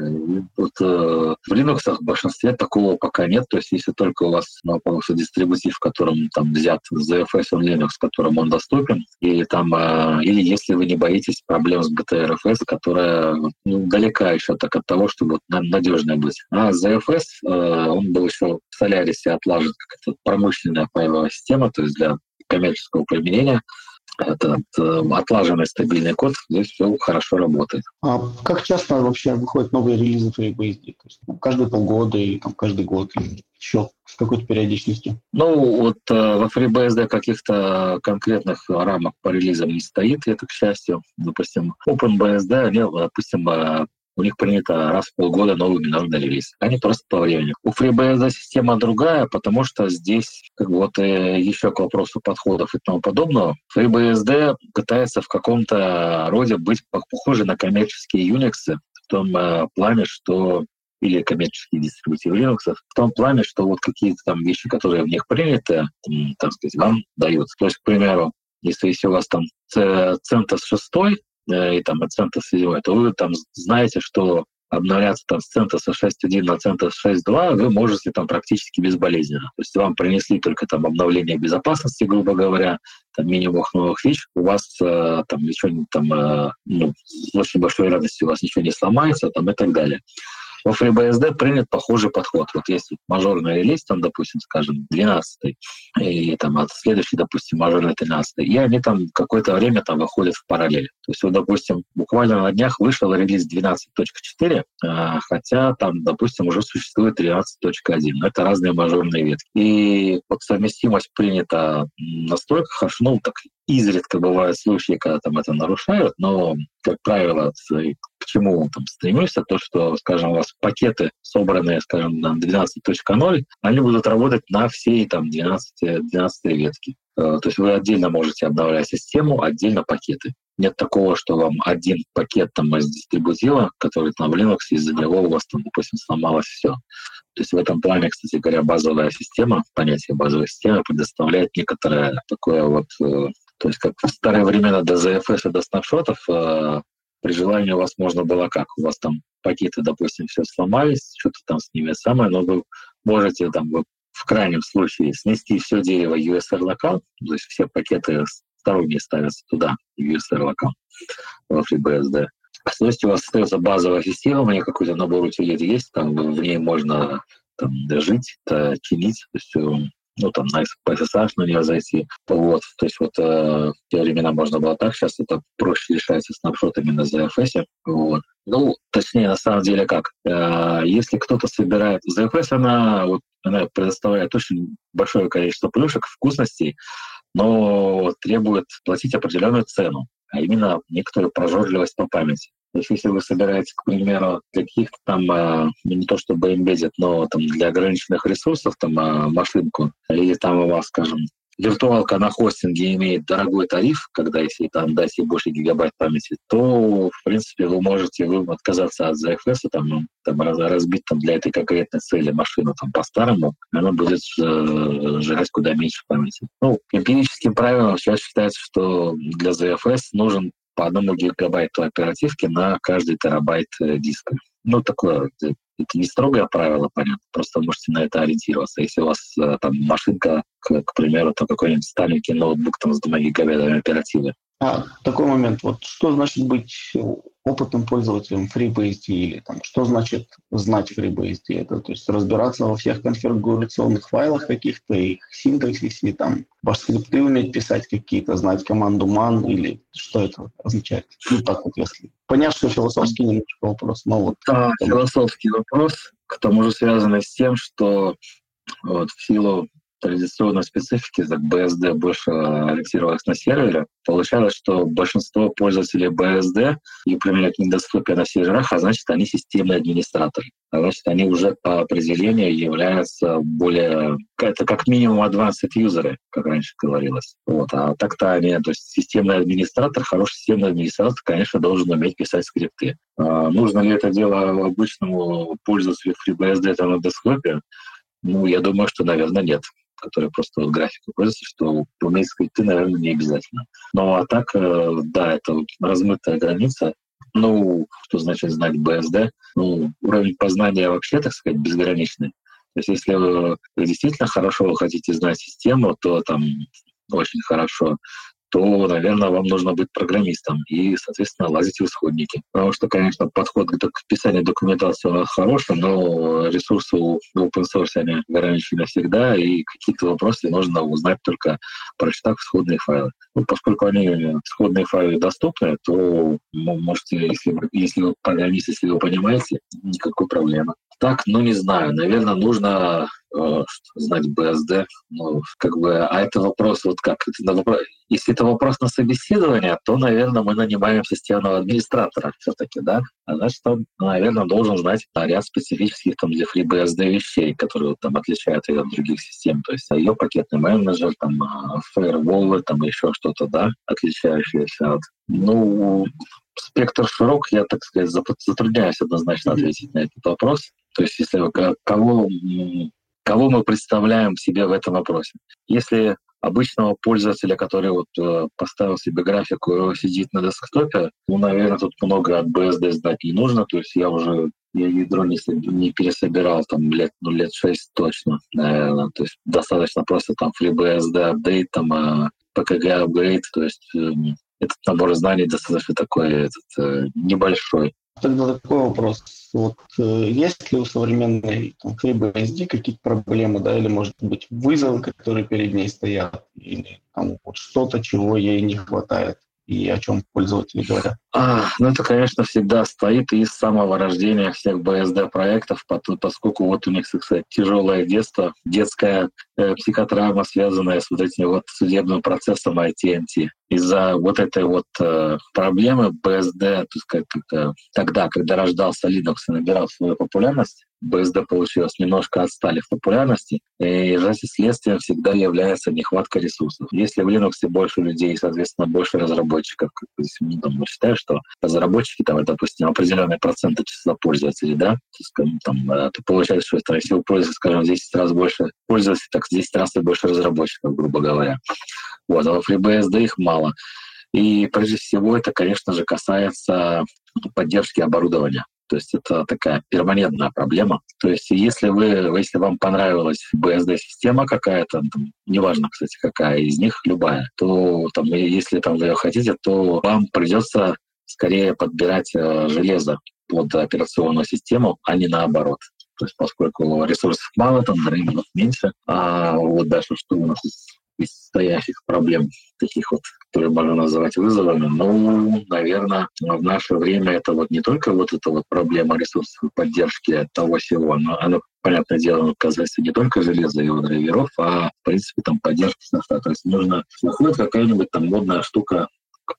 вот, э, в Linux в большинстве такого пока нет. То есть если только у вас ну, полностью дистрибутив, в котором там взят ZFS on Linux, в котором он доступен, или там, э, или если вы не боитесь проблем с BTRFS, которая ну, далека еще так от того, чтобы надежная быть. А ZFS, э, он был еще в Solaris отлажен как промышленная файловая система, то есть для коммерческого применения этот э, отлаженный стабильный код, здесь все хорошо работает. А как часто вообще выходят новые релизы FreeBSD? То есть ну, каждые полгода или там, каждый год или еще с какой-то периодичностью? Ну, вот э, во FreeBSD каких-то конкретных рамок по релизам не стоит, это к счастью. Допустим, OpenBSD, они, допустим, э, у них принято раз в полгода новый минорный релиз. Они просто по времени. У FreeBSD система другая, потому что здесь как бы вот э, еще к вопросу подходов и тому подобного. FreeBSD пытается в каком-то роде быть похожей на коммерческие Unix в том э, плане, что или коммерческие дистрибутивы Linux, в том плане, что вот какие-то там вещи, которые в них приняты, так сказать, вам дают. То есть, к примеру, если, у вас там CentOS 6, Э, и там от CentOS 7, то вы там знаете, что обновляться там с CentOS 6.1 на CentOS 6.2 вы можете там практически безболезненно. То есть вам принесли только там обновление безопасности, грубо говоря, там минимум новых фич, у вас э, там ничего там, э, ну, с очень большой радостью у вас ничего не сломается там и так далее. Во FreeBSD принят похожий подход. Вот есть мажорный релиз, там, допустим, скажем, 12 и там от следующий, допустим, мажорный 13 и они там какое-то время там выходят в параллель. То есть, вот, допустим, буквально на днях вышел релиз 12.4, а, хотя там, допустим, уже существует 13.1. Но это разные мажорные ветки. И вот совместимость принята настолько хорошо, ну, так изредка бывают случаи, когда там это нарушают, но, как правило, к чему там стремишься, то, что, скажем, у вас пакеты, собранные, скажем, на 12.0, они будут работать на всей там 12, 12 ветке. Э, то есть вы отдельно можете обновлять систему, отдельно пакеты. Нет такого, что вам один пакет там из дистрибутива, который там в Linux, из-за него у вас там, допустим, сломалось все. То есть в этом плане, кстати говоря, базовая система, понятие базовой системы предоставляет некоторое такое вот, э, то есть как в старые времена до ZFS и до снапшотов, э, при желании у вас можно было как? У вас там пакеты, допустим, все сломались, что-то там с ними самое, но вы можете там вы в крайнем случае снести все дерево USR локал, то есть все пакеты сторонние ставятся туда, USR локал, во FreeBSD. То есть у вас остается у нее какой-то набор утилит есть, там в ней можно там, жить, чинить, то есть э, ну, там, на SSH на нее зайти. Вот, то есть вот э, в те времена можно было так, сейчас это проще решается снапшотами на ZFS. Вот. Ну, точнее, на самом деле как? Э, если кто-то собирает... ZFS, она, вот, она предоставляет очень большое количество плюшек, вкусностей, но требует платить определенную цену, а именно некоторую прожорливость по памяти. То есть если вы собираете, к примеру, каких-то там, э, не то чтобы embedded, но там для ограниченных ресурсов, там э, машинку, или там у вас, скажем, виртуалка на хостинге имеет дорогой тариф, когда если там дать ей больше гигабайт памяти, то, в принципе, вы можете вы отказаться от ZFS, там, там разбить там, для этой конкретной цели машину там, по-старому, она будет э, жрать куда меньше памяти. Ну, эмпирическим правилом сейчас считается, что для ZFS нужен по одному гигабайту оперативки на каждый терабайт э, диска. Ну, такое, э, это не строгое правило, понятно, просто можете на это ориентироваться. Если у вас э, там машинка, к, к примеру, там какой-нибудь старенький ноутбук там, с двумя гигабайтами оперативы, а, такой момент. Вот что значит быть опытным пользователем FreeBSD или там, что значит знать FreeBSD? Это то есть разбираться во всех конфигурационных файлах каких-то, их синтаксисе, там, ваш скрипты уметь писать какие-то, знать команду man или что это означает? Ну так вот, если... Понятно, что философский немножко вопрос, но вот... Да, философский вопрос, к тому же связанный с тем, что вот, в силу традиционной специфики, так BSD больше ориентировалась на сервере, получалось, что большинство пользователей BSD и применяют недоступие на серверах, а значит, они системные администраторы. А значит, они уже по определению являются более... Это как минимум advanced юзеры, как раньше говорилось. Вот. А так-то они... То есть системный администратор, хороший системный администратор, конечно, должен уметь писать скрипты. А нужно ли это дело обычному пользователю FreeBSD на десктопе? Ну, я думаю, что, наверное, нет которые просто вот графикой пользуются, что уметь скрипты, наверное, не обязательно. Ну, а так, э, да, это вот размытая граница. Ну, что значит знать BSD? Ну, уровень познания вообще, так сказать, безграничный. То есть если вы действительно хорошо хотите знать систему, то там очень хорошо то, наверное, вам нужно быть программистом и, соответственно, лазить в исходники. Потому что, конечно, подход к писанию документации у нас хороший, но ресурсы в open source они ограничены всегда, и какие-то вопросы нужно узнать только прочитав исходные файлы. Ну, поскольку они исходные файлы доступны, то можете, если, если вы программист, если вы понимаете, никакой проблемы. Так, ну не знаю, наверное, нужно знать BSD. Ну, как бы, а это вопрос, вот как, это на вопрос, если это вопрос на собеседование, то, наверное, мы нанимаем системного администратора все-таки, да? А значит, он, наверное, должен знать ряд специфических там для FreeBSD вещей, которые вот, там отличают ее от других систем. То есть ее пакетный менеджер, там, фаерволы, там еще что-то, да, отличающееся от... Ну, спектр широк, я, так сказать, затрудняюсь однозначно ответить на этот вопрос. То есть если кого, кого мы представляем себе в этом вопросе. Если обычного пользователя, который вот э, поставил себе графику и сидит на десктопе, ну, наверное, тут много от BSD знать не нужно. То есть я уже я ядро не, не пересобирал там лет, ну, лет 6 точно, наверное. То есть достаточно просто там FreeBSD апдейт, там э, PKG апгрейд, то есть э, этот набор знаний достаточно такой этот, э, небольшой. Тогда такой вопрос. Вот, э, есть ли у современной там, FreeBSD какие-то проблемы, да, или, может быть, вызовы, которые перед ней стоят, или там, вот что-то, чего ей не хватает? И о чем пользователи говорят? А, ну, это, конечно, всегда стоит из самого рождения всех BSD-проектов, поскольку вот у них, так сказать, тяжелое детство, детская э, психотравма, связанная с вот этим вот судебным процессом ITNT. Из-за вот этой вот э, проблемы есть как, как, тогда, когда рождался Linux и набирал свою популярность, BSD получилось, немножко отстали в популярности, и является следствием всегда является нехватка ресурсов. Если в Linux больше людей, соответственно, больше разработчиков, как ну, там, мы считаем, что разработчики, там, допустим, определенный процент числа пользователей, да, то, там, э, то получается, что если у пользователя, скажем, в 10 раз больше пользователей, так в 10 раз и больше разработчиков, грубо говоря. Вот, а в FreeBSD их мало. И прежде всего это, конечно же, касается поддержки оборудования. То есть это такая перманентная проблема. То есть если вы, если вам понравилась BSD-система какая-то, там, неважно, кстати, какая из них, любая, то там, если там вы ее хотите, то вам придется скорее подбирать э, железо под операционную систему, а не наоборот. То есть поскольку ресурсов мало, там драйверов меньше, а вот дальше что у нас из проблем, таких вот, которые можно назвать вызовами, ну, наверное, в наше время это вот не только вот эта вот проблема ресурсов поддержки того всего, но она, понятное дело, касается не только железа и его драйверов, а, в принципе, там поддержки софта. То есть нужно, выходит какая-нибудь там модная штука,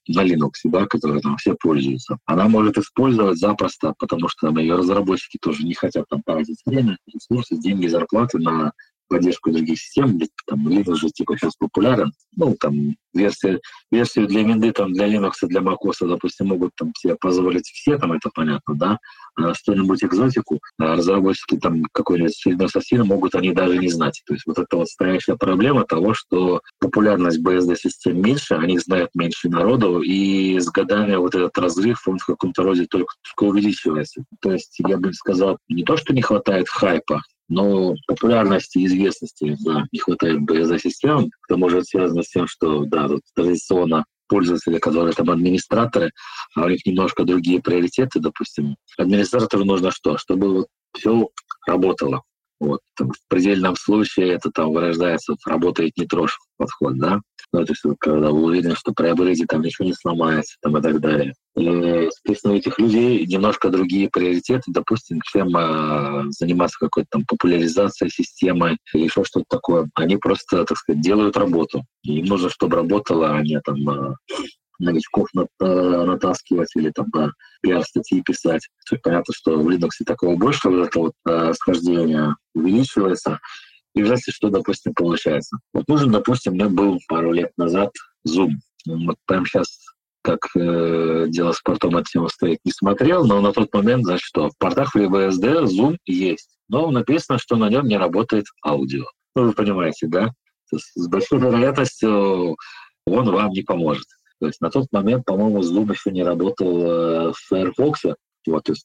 на Linux, да, которой там все пользуются. Она может использовать запросто, потому что там ее разработчики тоже не хотят там тратить время, ресурсы, деньги, зарплаты на поддержку других систем, там Linux же типа сейчас популярен, ну, там, версии, версию для винды, там, для Linux и для macOS, допустим, могут там себе позволить все, там, это понятно, да, а что-нибудь экзотику, а разработчики там какой-нибудь очередной могут они даже не знать. То есть вот это вот стоящая проблема того, что популярность BSD-систем меньше, они знают меньше народу, и с годами вот этот разрыв, он в каком-то роде только, только увеличивается. То есть я бы сказал, не то, что не хватает хайпа, но популярности и известности да, не хватает BSD-систем. Это может связано с тем, что да, тут традиционно пользователи, которые там администраторы, а у них немножко другие приоритеты, допустим. Администратору нужно что? Чтобы вот все работало. Вот. Там, в предельном случае это там вырождается, работает не трожь подход, да. Ну, то есть когда вы уверены, что при апгрейде там ничего не сломается там, и так далее. И, соответственно, у этих людей немножко другие приоритеты, допустим, чем э, заниматься какой-то там популяризацией системы или еще что-то такое. Они просто, так сказать, делают работу. Им нужно, чтобы работала, а не там э, новичков натаскивать или там да, пиар-статьи писать. То есть понятно, что в Linux такого больше, вот это вот э, схождение увеличивается. И в результате что, допустим, получается? Вот нужен, допустим, мне был пару лет назад Zoom. Вот прямо сейчас как э, дело с портом от всего стоит, не смотрел, но на тот момент, значит, что в портах FreeBSD Zoom есть, но написано, что на нем не работает аудио. Ну, вы понимаете, да? с большой вероятностью он вам не поможет. То есть на тот момент, по-моему, Zoom еще не работал э, в Firefox. Вот, то есть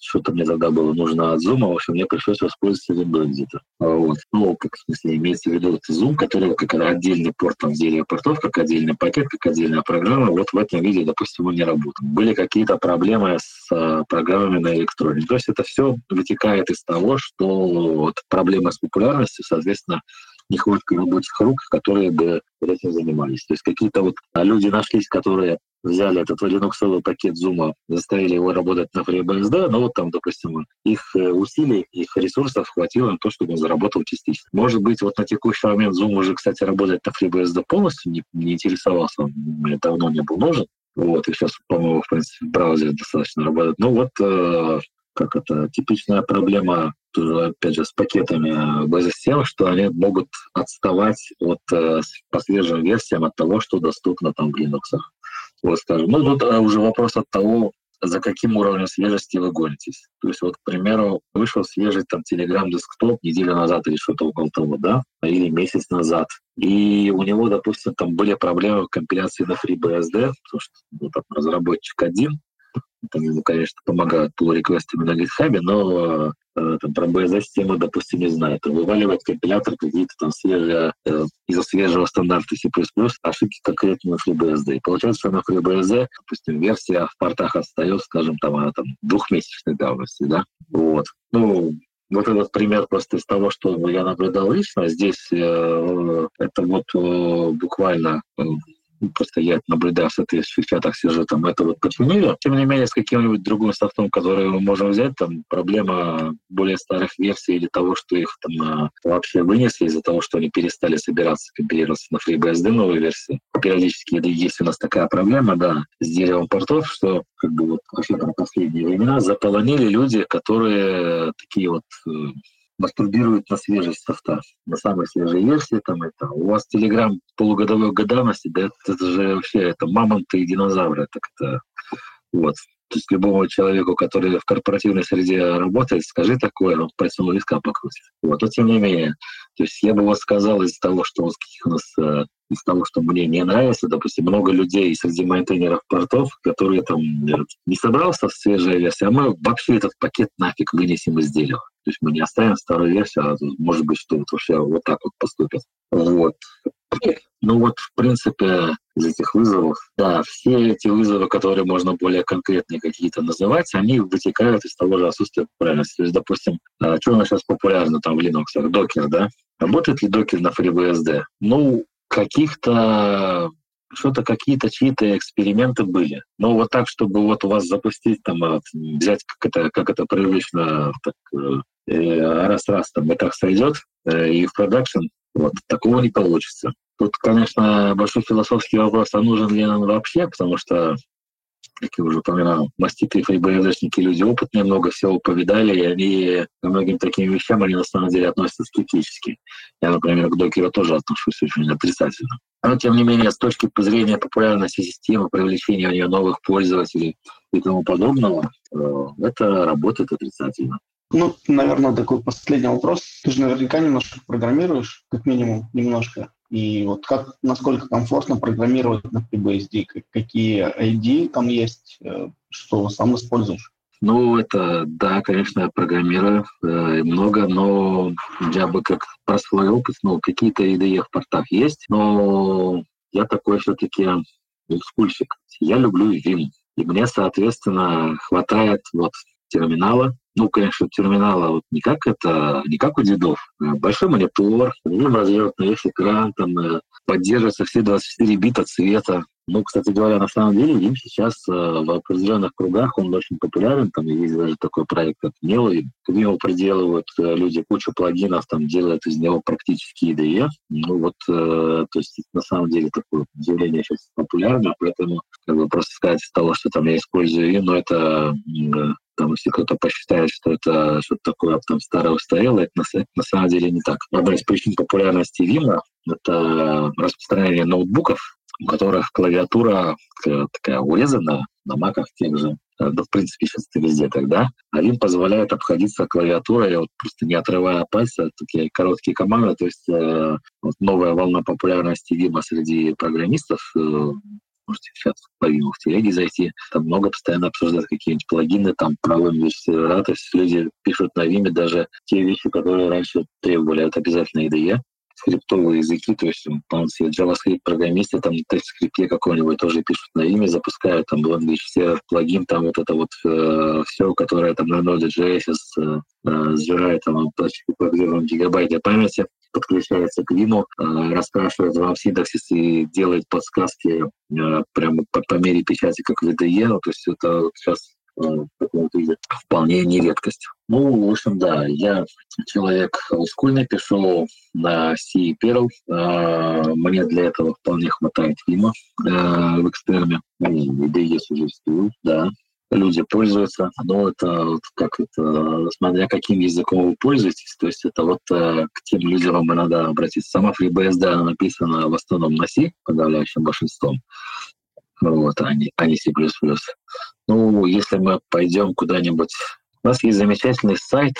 что-то мне тогда было нужно от Zoom, в общем, мне пришлось воспользоваться Windows где-то. Вот. Ну, как, в смысле, имеется в виду вот Zoom, который как отдельный порт там, в портов, как отдельный пакет, как отдельная программа, вот в этом виде, допустим, он не работал. Были какие-то проблемы с а, программами на электроне. То есть это все вытекает из того, что вот проблемы с популярностью, соответственно, нехватка рабочих рук, которые бы этим занимались. То есть какие-то вот люди нашлись, которые взяли этот линуксовый пакет Zoom, заставили его работать на FreeBSD, но вот там, допустим, их э, усилий, их ресурсов хватило на то, чтобы он заработал частично. Может быть, вот на текущий момент Zoom уже, кстати, работает на FreeBSD полностью, не, не интересовался, он мне давно не был нужен. Вот, и сейчас, по-моему, в принципе, в браузере достаточно работает. Ну вот, э, как это, типичная проблема опять же, с пакетами базы-систем, что они могут отставать от, э, по свежим версиям от того, что доступно там в Linux. Вот, скажем. Ну, тут э, уже вопрос от того, за каким уровнем свежести вы гонитесь. То есть, вот, к примеру, вышел свежий там Telegram Desktop неделю назад или что-то около того, да, или месяц назад. И у него, допустим, там были проблемы компиляции на FreeBSD, потому что ну, там разработчик один, там ему, конечно, помогают pull реквестами на GitHub, но э, там, про BSD-систему, допустим, не знает. Вываливать компилятор какие-то там свежие, э, из-за свежего стандарта C++, ошибки конкретно на FreeBSD. И получается, что на FreeBSD, допустим, версия в портах отстает, скажем, там, она там двухмесячной давности, да? Вот. Ну, вот этот пример просто из того, что я наблюдал лично. Здесь э, это вот э, буквально э, просто я наблюдаю в соответствующих чатах, там, это вот починили. Тем не менее, с каким-нибудь другим софтом, который мы можем взять, там проблема более старых версий или того, что их там а, вообще вынесли из-за того, что они перестали собираться, компилироваться на FreeBSD новые версии. Периодически есть у нас такая проблема, да, с деревом портов, что как бы вот вообще про последние времена заполонили люди, которые такие вот э, мастурбируют на свежесть софта, на самой свежей версии. Там это. У вас Telegram полугодовой годавности, да это, же вообще это мамонты и динозавры. Так это, вот. То есть любому человеку, который в корпоративной среде работает, скажи такое, он пальцем виска покрутит. Вот. Но тем не менее, то есть я бы вот сказал из того, что у нас э, из того, что мне не нравится, допустим, много людей среди майнтейнеров портов, которые там не собрался в свежая версия, а мы вообще этот пакет нафиг вынесем из дерева. То есть мы не оставим старую версию, а может быть, что вот вообще вот так вот поступят. Вот. Ну вот, в принципе, из этих вызовов, да, все эти вызовы, которые можно более конкретные какие-то называть, они вытекают из того же отсутствия популярности. То есть, допустим, а, что у нас сейчас популярно там в Linux, докер, да? Работает ли докер на FreeBSD? Ну, каких-то что-то какие-то чьи-то эксперименты были. Но вот так, чтобы вот у вас запустить, там, а, взять, как это, как это привычно, так, э, раз-раз там и так сойдет, э, и в продакшн, вот, такого не получится. Тут, конечно, большой философский вопрос, а нужен ли он вообще, потому что как я уже упоминал, маститы и фрибоязычники люди опытные, много всего повидали, и они ко многим таким вещам они на самом деле относятся скептически. Я, например, к докеру тоже отношусь очень отрицательно. Но, тем не менее, с точки зрения популярности системы, привлечения у нее новых пользователей и тому подобного, э, это работает отрицательно. Ну, наверное, такой последний вопрос. Ты же наверняка немножко программируешь, как минимум, немножко. И вот как, насколько комфортно программировать на FreeBSD, какие ID там есть, э, что сам используешь? Ну, это, да, конечно, я программирую э, много, но я бы как про свой опыт, ну, какие-то IDE в портах есть, но я такой все-таки олдскульщик. Я люблю Vim, и мне, соответственно, хватает вот терминала, ну, конечно, терминала вот не как это, не как у дедов. Большой монитор, в нем развернут весь экран, там э, поддерживаются все 24 бита цвета. Ну, кстати говоря, на самом деле им сейчас э, в определенных кругах он очень популярен. Там есть даже такой проект, как Melo. К нему приделывают э, люди кучу плагинов, там делают из него практически IDE. Ну вот, э, то есть на самом деле такое явление сейчас популярно, поэтому как бы просто сказать из того, что там я использую, но это э, там, если кто-то посчитает, что это что-то такое там старое устарелое, это на, на самом деле не так. Одна из причин популярности Vim — это распространение ноутбуков, у которых клавиатура такая урезана, на маках тех же, да, в принципе, сейчас это везде тогда. А Vim позволяет обходиться клавиатурой, вот просто не отрывая пальца, такие короткие команды. То есть э, вот новая волна популярности Vim среди программистов э, можете сейчас по Vim в телеге зайти. Там много постоянно обсуждают какие-нибудь плагины, там правым сервера. То есть люди пишут на Vim даже те вещи, которые раньше требовали от обязательно IDE скриптовые языки, то есть, по себе JavaScript-программисты там на TypeScript какой-нибудь тоже пишут на имя, запускают там Language все плагин, там вот это вот э, все, которое там на Node.js э, э, сжирает там почти по гигабайте памяти, подключается к Vim, э, раскрашивает вам синтаксис и делает подсказки э, прямо по, по мере печати, как в IDE. Ну, то есть это вот сейчас виде вполне не редкость. Ну, в общем, да, я человек олдскульный, пишу на C Perl. А, мне для этого вполне хватает Vim в экстерме. IDE существует, да люди пользуются, но это вот как это, смотря каким языком вы пользуетесь, то есть это вот э, к тем людям вам надо обратиться. Сама FreeBSD написана в основном на C, подавляющим большинством, вот, а не, а не C++. Ну, если мы пойдем куда-нибудь... У нас есть замечательный сайт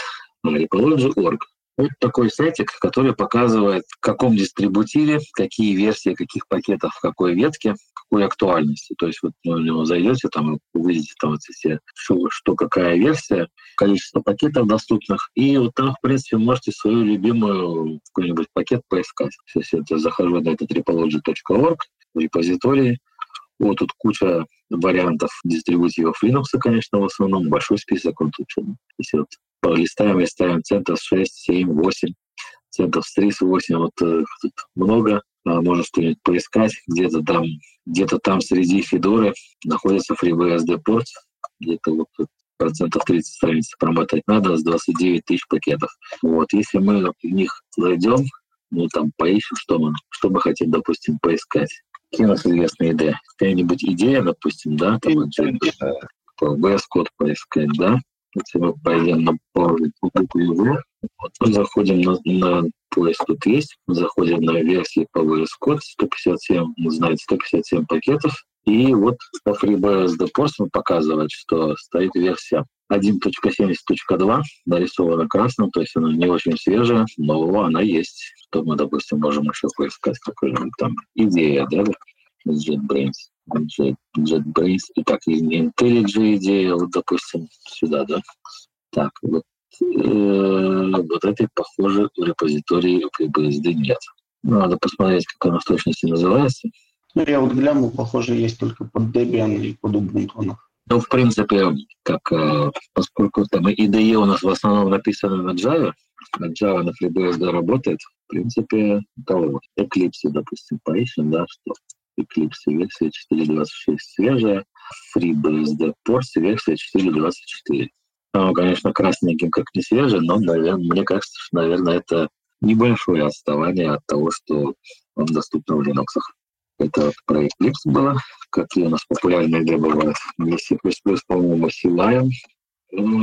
Repology.org. Вот такой сайтик, который показывает, в каком дистрибутиве, какие версии, каких пакетов, в какой ветке, какой актуальности. То есть вот вы на него зайдете, там увидите там вот все, что, что какая версия, количество пакетов доступных, и вот там, в принципе, можете свою любимую какой-нибудь пакет поискать. Если я захожу на этот repology.org, репозитории, вот тут куча вариантов дистрибутивов Linux, конечно, в основном. Большой список он тут. Если вот полистаем, листаем CentOS 6, 7, 8, CentOS 3, 8, вот тут много. а, можно что-нибудь поискать. Где-то там, где-то там среди Федоры находится FreeBSD порт, где-то вот процентов 30 страниц промотать надо с 29 тысяч пакетов. Вот, если мы в них зайдем, ну, там, поищем, что мы, что мы хотим, допустим, поискать. Нас известные идеи? Какая-нибудь идея, допустим, да, там, VS код поискать, да? Если мы пойдем на букву его, вот, мы заходим на, на поиск. Тут есть, заходим на версии по VS Code 157, знаете, 157 пакетов, и вот по FreeBSD Post показывает, что стоит версия 1.70.2, нарисована красным, то есть она не очень свежая, но она есть. Что мы, допустим, можем еще поискать, какой-нибудь там идея, да, JetBrains. Jet, JetBrains, и так и IntelliJ идея, вот, допустим, сюда, да. Так, вот, э, вот этой, похоже, в репозитории FreeBSD нет. Надо посмотреть, как она в точности называется. Ну, я вот глянул, похоже, есть только под Debian и под Ubuntu. Ну, в принципе, как, э, поскольку там IDE у нас в основном написано на Java, на Java на FreeBSD работает, в принципе, того, Eclipse, допустим, поищем, да, что Eclipse версия 4.26 свежая, FreeBSD порт версия 4.24. Ну, конечно, красненьким как не свежий, но, наверное, мне кажется, что, наверное, это небольшое отставание от того, что он доступен в Linux. Это про Eclipse было. Какие у нас популярные игры бывают? Есть C++, по-моему, C-Lion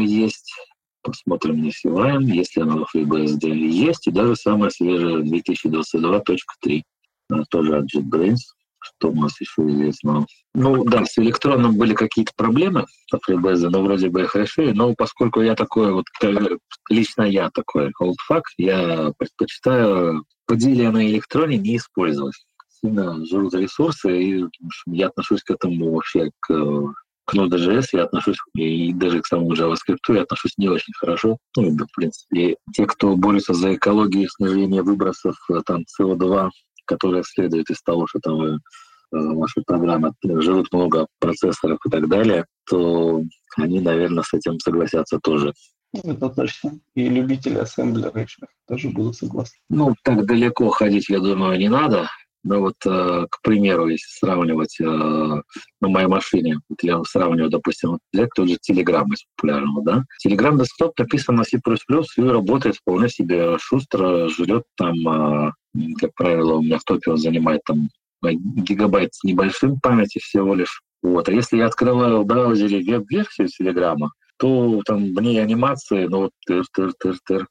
есть. Посмотрим на C-Lion, если она в FreeBSD есть. И даже самая свежая 2022.3. Тоже от JetBrains. Что у нас еще известно? Ну да, с электроном были какие-то проблемы в FreeBSD, но вроде бы их решили. Но поскольку я такой, вот лично я такой олдфак, я предпочитаю поделие на электроне не использовать сильно жрут ресурсы, и я отношусь к этому вообще к к Node.js я отношусь, и даже к самому JavaScript я отношусь не очень хорошо. Ну, в принципе, те, кто борется за экологию снижения выбросов э, там CO2, которые следуют из того, что там э, ваша программа живут много процессоров и так далее, то они, наверное, с этим согласятся тоже. Это точно. И любители ассемблера еще тоже будут согласны. Ну, так далеко ходить, я думаю, не надо. Ну вот, э, к примеру, если сравнивать э, на моей машине, вот я сравниваю, допустим, взять тот же Telegram из популярного, да. Telegram Desktop написан на C++ и работает вполне себе шустро, жрет там, э, как правило, у меня в топе он занимает там гигабайт с небольшим памяти всего лишь. Вот. А если я открываю в браузере веб-версию Телеграма, то там мне анимации, ну вот тыр-тыр-тыр-тыр,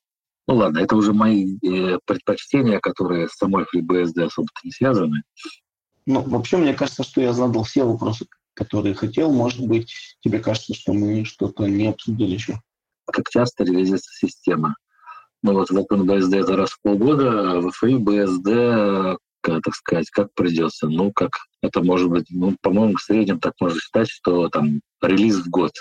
ну ладно, это уже мои э, предпочтения, которые с самой FreeBSD особо не связаны. Ну, вообще, мне кажется, что я задал все вопросы, которые хотел. Может быть, тебе кажется, что мы что-то не обсудили еще? Как часто ревизится система? Ну вот в OpenBSD это раз в полгода, а в FreeBSD, как, так сказать, как придется. Ну, как это может быть, ну, по-моему, в среднем так можно считать, что там релиз в год.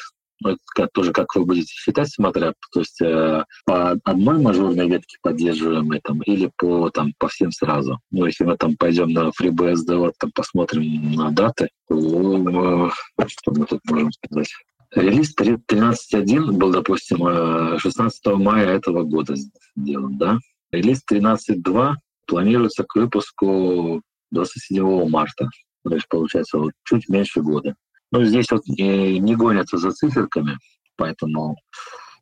Ну, это тоже как вы будете считать, смотря, то есть э, по одной мажорной ветке поддерживаемой там, или по, там, по всем сразу. Ну, если мы там пойдем на FreeBSD, вот, там посмотрим на даты, то э, что мы тут можем сказать? Релиз 13.1 был, допустим, 16 э, мая этого года сделан, да? Релиз 13.2 планируется к выпуску 27 марта. То есть, получается, вот чуть меньше года. Ну, здесь вот не, не гонятся за циферками, поэтому,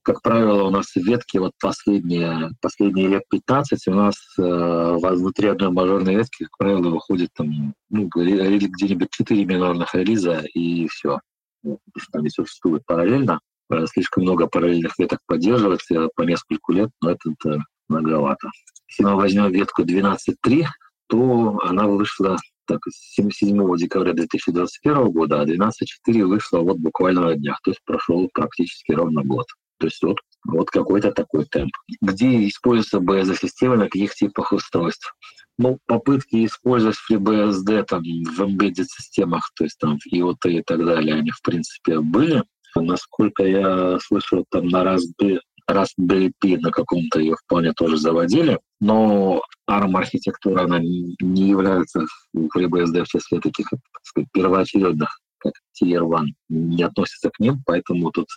как правило, у нас ветки вот последние, последние лет 15 у нас э, внутри одной мажорной ветки, как правило, выходит там ну, где-нибудь 4 минорных релиза и все. Там не существует параллельно. Э, слишком много параллельных веток поддерживать по нескольку лет, но это, это многовато. Если мы возьмем ветку 12.3, то она вышла так, 7 декабря 2021 года, а 12.4 вышло вот буквально на днях, то есть прошел практически ровно год. То есть вот, вот какой-то такой темп. Где используется BSD-система, на каких типах устройств? Ну, попытки использовать FreeBSD там, в embedded системах, то есть там в IoT и так далее, они в принципе были. Насколько я слышал, там на Raspberry, Raspberry Pi на каком-то ее вполне тоже заводили, но ARM-архитектура, она не является в FreeBSD в числе таких, так сказать, первоочередных как Tier 1, не относится к ним, поэтому тут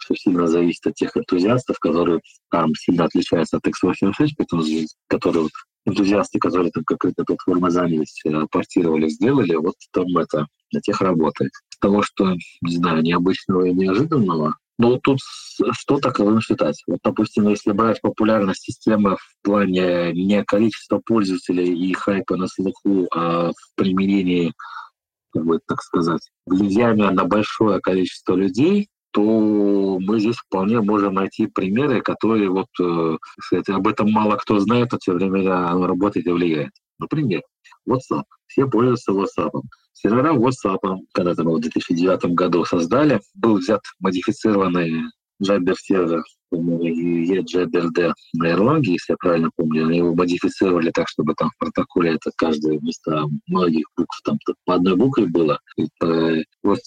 все сильно зависит от тех энтузиастов, которые там сильно отличаются от x86, которые вот энтузиасты, которые там какой-то платформой занялись, э, портировали, сделали, вот там это на тех работает. Того, что, не знаю, необычного и неожиданного, ну, тут что таковым считать? Вот, допустим, если брать популярность системы в плане не количества пользователей и хайпа на слуху, а в применении, как бы так сказать, влияния на большое количество людей, то мы здесь вполне можем найти примеры, которые вот, э, кстати, об этом мало кто знает, но тем временем оно работает и влияет. Например, WhatsApp. Все пользуются WhatsApp. Сервера WhatsApp, когда-то мы в 2009 году создали, был взят модифицированный Jabber сервер EJBRD на Erlang, если я правильно помню, они его модифицировали так, чтобы там в протоколе это каждое место многих букв там по одной букве было. И, э,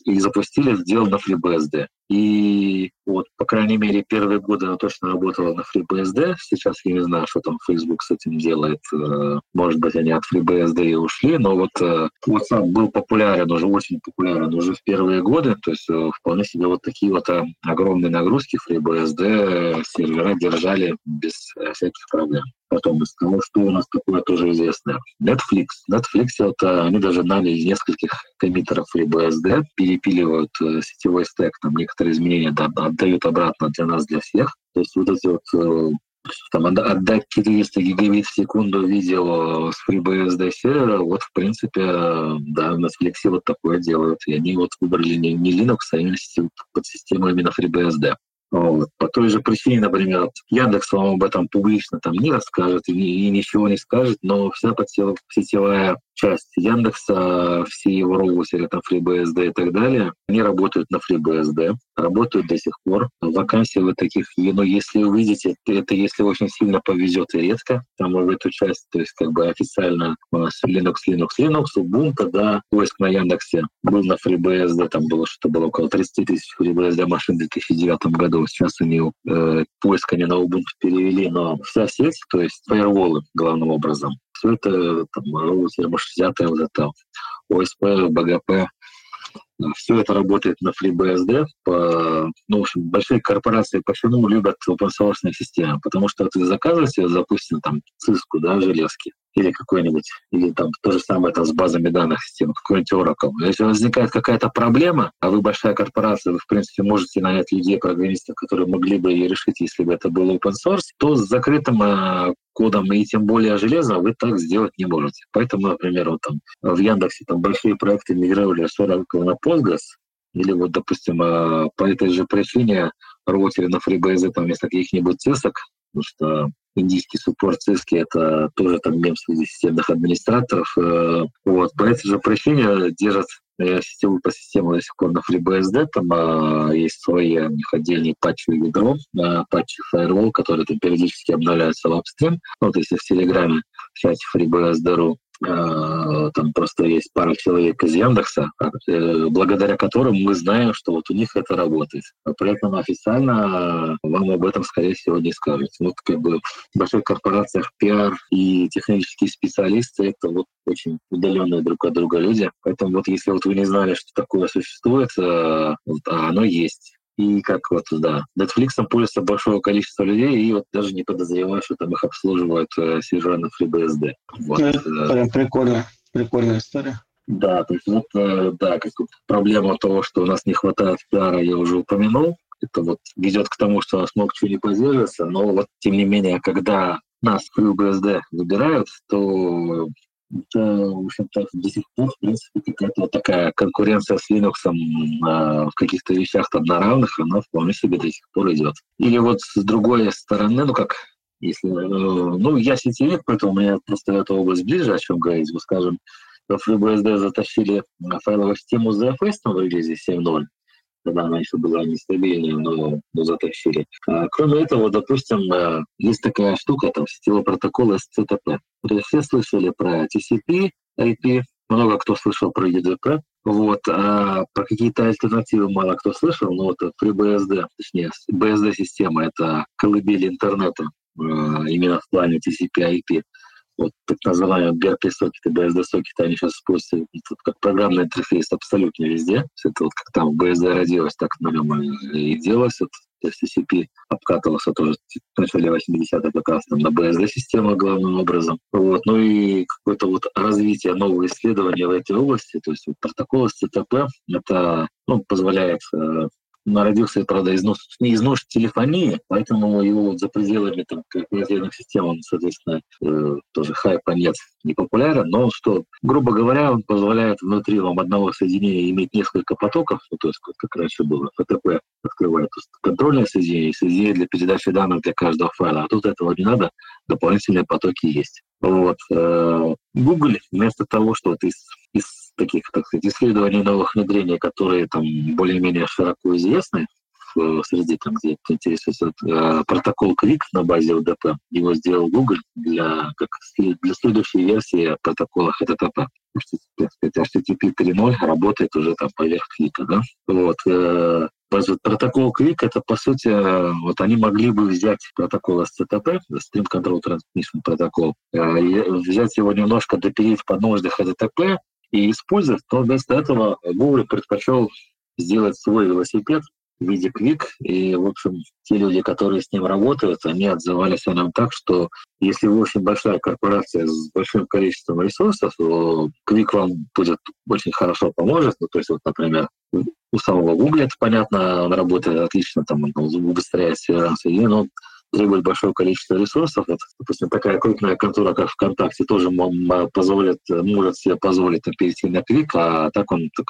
и запустили, сделал на FreeBSD. И вот, по крайней мере, первые годы она точно работала на FreeBSD. Сейчас я не знаю, что там Facebook с этим делает. Э, может быть, они от FreeBSD и ушли, но вот э, WhatsApp был популярен уже, очень популярен уже в первые годы. То есть вполне себе вот такие вот огромные нагрузки FreeBSD сервера держали без всяких проблем. Потом из того, что у нас такое тоже известное. Netflix. Netflix это они даже наняли нескольких коммитеров FreeBSD, перепиливают э, сетевой стек, там некоторые изменения да, отдают обратно для нас, для всех. То есть вот эти вот э, там, отдать 400 гигабит в секунду видео с FreeBSD сервера, вот, в принципе, да, на Netflix вот такое делают. И они вот выбрали не, не Linux, а именно под систему именно FreeBSD. Вот. По той же причине, например, Яндекс вам об этом публично там не расскажет и, и ничего не скажет, но вся сетевая часть Яндекса, все его роутеры, там FreeBSD и так далее, они работают на FreeBSD, работают до сих пор. Вакансии вы таких, ну, если увидите, это если очень сильно повезет и редко, там в эту часть, то есть как бы официально у нас Linux, Linux, Linux, Ubuntu, да, поиск на Яндексе был на FreeBSD, там было что-то было около 30 тысяч FreeBSD машин в 2009 году. Сейчас они э, поиск они на Ubuntu перевели, но вся сеть, то есть фаерволы главным образом, все это там, взятое вот это ОСП, БГП, все это работает на FreeBSD. По, ну, в общем, большие корпорации почему любят open source системы? Потому что ты заказываете, допустим, там, циску, да, железки, или какой-нибудь, или там то же самое там, с базами данных систем, какой-нибудь Oracle. Если возникает какая-то проблема, а вы большая корпорация, вы, в принципе, можете нанять людей, программистов, которые могли бы ее решить, если бы это был open source, то с закрытым э, кодом и тем более железом вы так сделать не можете. Поэтому, например, вот там в Яндексе там большие проекты мигрировали с Oracle на Postgres, или вот, допустим, э, по этой же причине роутеры на FreeBSD там вместо каких-нибудь цисок, потому что индийский суппорт циски — это тоже там мем среди системных администраторов. Э, вот. По этой же причине держат э, сетевую по систему до сих пор на FreeBSD, там а, есть свои них отдельные патчевые ядро, а, патчи Firewall, которые там периодически обновляются в апстрим. Вот если в Телеграме в чате FreeBSD.ru Э, там просто есть пара человек из Яндекса, э, благодаря которым мы знаем, что вот у них это работает. А при этом официально вам об этом, скорее всего, не скажут. Вот как бы в больших корпорациях пиар и технические специалисты — это вот очень удаленные друг от друга люди. Поэтому вот если вот вы не знали, что такое существует, э, а оно есть и как вот, да, Netflix пользуется большое количество людей, и вот даже не подозреваю, что там их обслуживают э, на FreeBSD. Вот. Ну, это прям прикольно, прикольная история. Да, то есть вот, э, да, как вот проблема того, что у нас не хватает пиара, я уже упомянул. Это вот ведет к тому, что у нас много чего не поддерживается, но вот тем не менее, когда нас FreeBSD выбирают, то это, в общем-то, до сих пор, в принципе, какая-то вот такая конкуренция с Linux э, в каких-то вещах там на равных, она вполне себе до сих пор идет. Или вот с другой стороны, ну как, если, э, ну, я сетевик, поэтому меня просто эта область ближе, о чем говорить, мы скажем, в FreeBSD затащили файловую систему ZFS в релизе 7.0, когда она еще была нестабильной, но, но затащили. А, кроме этого, допустим, есть такая штука, там, сетевой протокол SCTP. Все слышали про TCP, IP, много кто слышал про UDP, вот, а про какие-то альтернативы мало кто слышал, но вот FreeBSD, точнее, BSD-система — это колыбель интернета, э, именно в плане TCP IP вот так называемые BRP-сокеты, BSD-сокеты, они сейчас используются как программный интерфейс абсолютно везде. Это вот как там BSD родилось, так на нем и делалось. Вот TCP обкатывался тоже в начале 80-х как раз там на BSD-систему главным образом. Вот. Ну и какое-то вот развитие нового исследования в этой области, то есть вот протокол SCTP, это ну, позволяет э, народился, правда, из нож, из телефонии, поэтому его вот за пределами там, корпоративных систем, он, соответственно, э, тоже хайпа нет, не популярен, но что, грубо говоря, он позволяет внутри вам одного соединения иметь несколько потоков, ну, то есть как раньше было, ФТП открывает контрольное соединение, соединение для передачи данных для каждого файла, а тут этого не надо, дополнительные потоки есть. Вот. Э, Google вместо того, что вот из, из таких, так сказать, исследований новых внедрений, которые там более-менее широко известны в среде, там, где интересуется э, протокол Quick на базе UDP. Его сделал Google для, как, для следующей версии протокола HTTP. HTTP 3.0 работает уже там поверх клика, да? Вот. Э, протокол Quick это по сути вот они могли бы взять протокол SCTP, Stream Control Transmission Protocol, э, взять его немножко допилить под нужды HTTP и использовать, но вместо этого Google предпочел сделать свой велосипед в виде Quick. И, в общем, те люди, которые с ним работают, они отзывались о нем так, что если вы очень большая корпорация с большим количеством ресурсов, то Quick вам будет очень хорошо поможет. Ну, то есть, вот, например, у самого Google это понятно, он работает отлично, там он убыстряет сервисы, но требует большое количество ресурсов. Вот, допустим, такая крупная контора, как ВКонтакте, тоже позволит, может себе позволить перейти на клик, а так он так,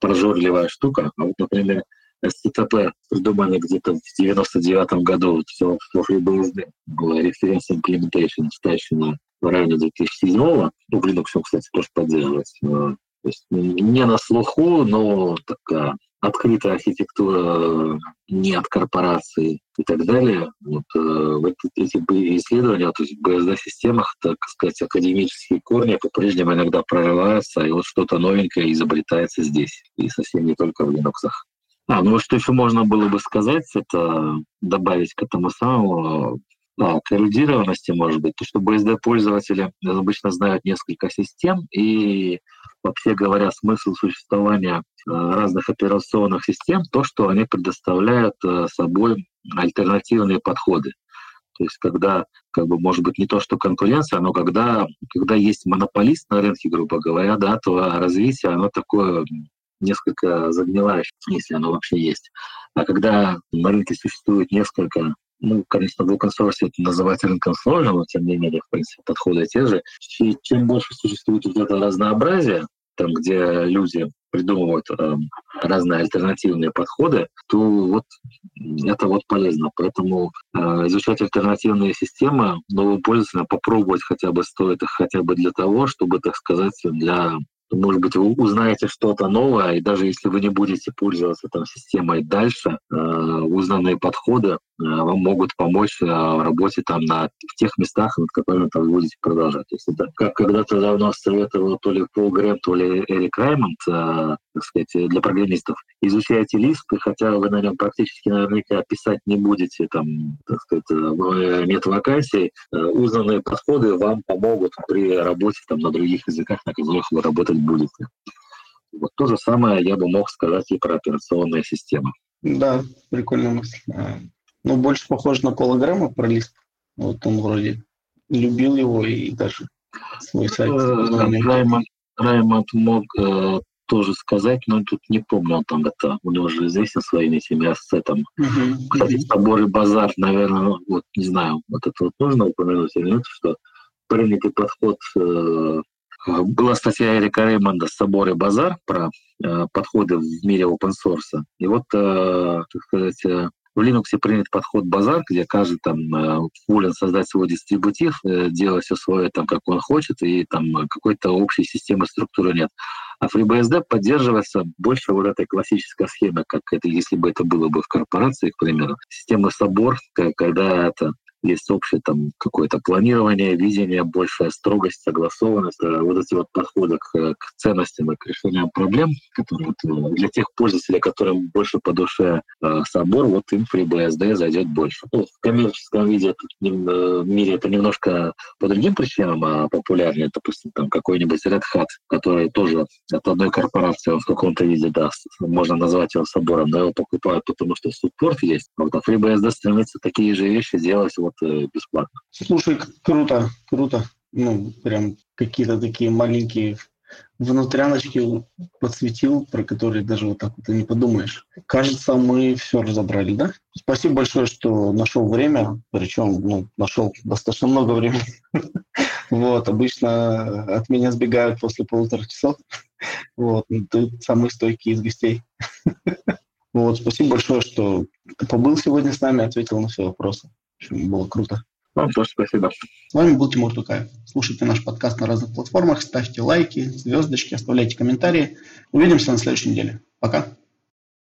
прожорливая штука. А вот, например, STTP придумали где-то в 99 году, все в FreeBSD была референс implementation, встречена в районе 2007 ну, в Linux, кстати, тоже поддерживается. То есть не на слуху, но такая открытая архитектура не от корпораций и так далее. Вот, э, эти исследования, то есть в BSD-системах, так сказать, академические корни по-прежнему иногда прорываются, и вот что-то новенькое изобретается здесь, и совсем не только в Linux. А, ну что еще можно было бы сказать, это добавить к этому самому да, к эрудированности, может быть, то, что BSD-пользователи обычно знают несколько систем, и вообще говоря, смысл существования э, разных операционных систем то, что они предоставляют э, собой альтернативные подходы. То есть когда, как бы, может быть, не то, что конкуренция, но когда, когда есть монополист на рынке, грубо говоря, да, то развитие, оно такое несколько загнивающее, если оно вообще есть. А когда на рынке существует несколько ну, конечно, source это называть рынком сложно, но тем не менее, в принципе, подходы те же. И чем больше существует вот это разнообразие, там, где люди придумывают э, разные альтернативные подходы, то вот это вот полезно. Поэтому э, изучать альтернативные системы новым пользователям попробовать хотя бы стоит их хотя бы для того, чтобы, так сказать, для может быть, вы узнаете что-то новое, и даже если вы не будете пользоваться там системой дальше, э, узнанные подходы вам могут помочь э, в работе там на в тех местах, над которыми там будете продолжать. То есть это как когда-то давно советовал то ли Пол Грэм, то ли Эрик Раймонд, э, так сказать, для программистов. Изучайте лист, хотя вы на нем практически наверняка писать не будете, там, так сказать, э, нет вакансий, э, узнанные подходы вам помогут при работе там на других языках, на которых вы работать будете. Вот то же самое я бы мог сказать и про операционные системы. Да, прикольная мысль. Ну, больше похоже на Пола Грэма про лист. Вот он вроде любил его и даже свой сайт. Э, Раймонд, Раймонд мог э, тоже сказать, но тут не помню, он там это, у него же известен своими этими ассетом. Uh-huh, Кстати, uh-huh. собор и базар, наверное, ну, вот не знаю, вот это вот нужно упомянуть или нет, что принятый подход э, была статья Эрика Реймонда «Собор и базар» про э, подходы в мире open source. И вот, э, так сказать, э, в Linux принят подход базар, где каждый там э, волен создать свой дистрибутив, э, делать все свое там, как он хочет, и там какой-то общей системы структуры нет. А FreeBSD поддерживается больше вот этой классической схемы, как это, если бы это было бы в корпорации, к примеру. Система собор, когда это есть общее там какое-то планирование, видение, большая строгость, согласованность, э, вот эти вот подходы к, к ценностям и к решениям проблем, которые вот, э, для тех пользователей, которым больше по душе э, собор, вот им FreeBSD зайдет больше. Ну, в коммерческом виде это, в мире это немножко по другим причинам а популярнее, допустим, там какой-нибудь Red Hat, который тоже от одной корпорации в каком-то виде, да, можно назвать его собором, но его покупают, потому что суппорт есть. А вот FreeBSD стремится такие же вещи делать вот э, бесплатно. Слушай, круто, круто. Ну, прям какие-то такие маленькие внутряночки подсветил, про которые даже вот так вот и не подумаешь. Кажется, мы все разобрали, да? Спасибо большое, что нашел время, причем ну, нашел достаточно много времени. Вот, обычно от меня сбегают после полутора часов. Вот, ты самый стойкий из гостей. Вот, спасибо большое, что побыл сегодня с нами, ответил на все вопросы. Было круто. Вам тоже спасибо. С вами был Тимур Тукаев. Слушайте наш подкаст на разных платформах, ставьте лайки, звездочки, оставляйте комментарии. Увидимся на следующей неделе. Пока.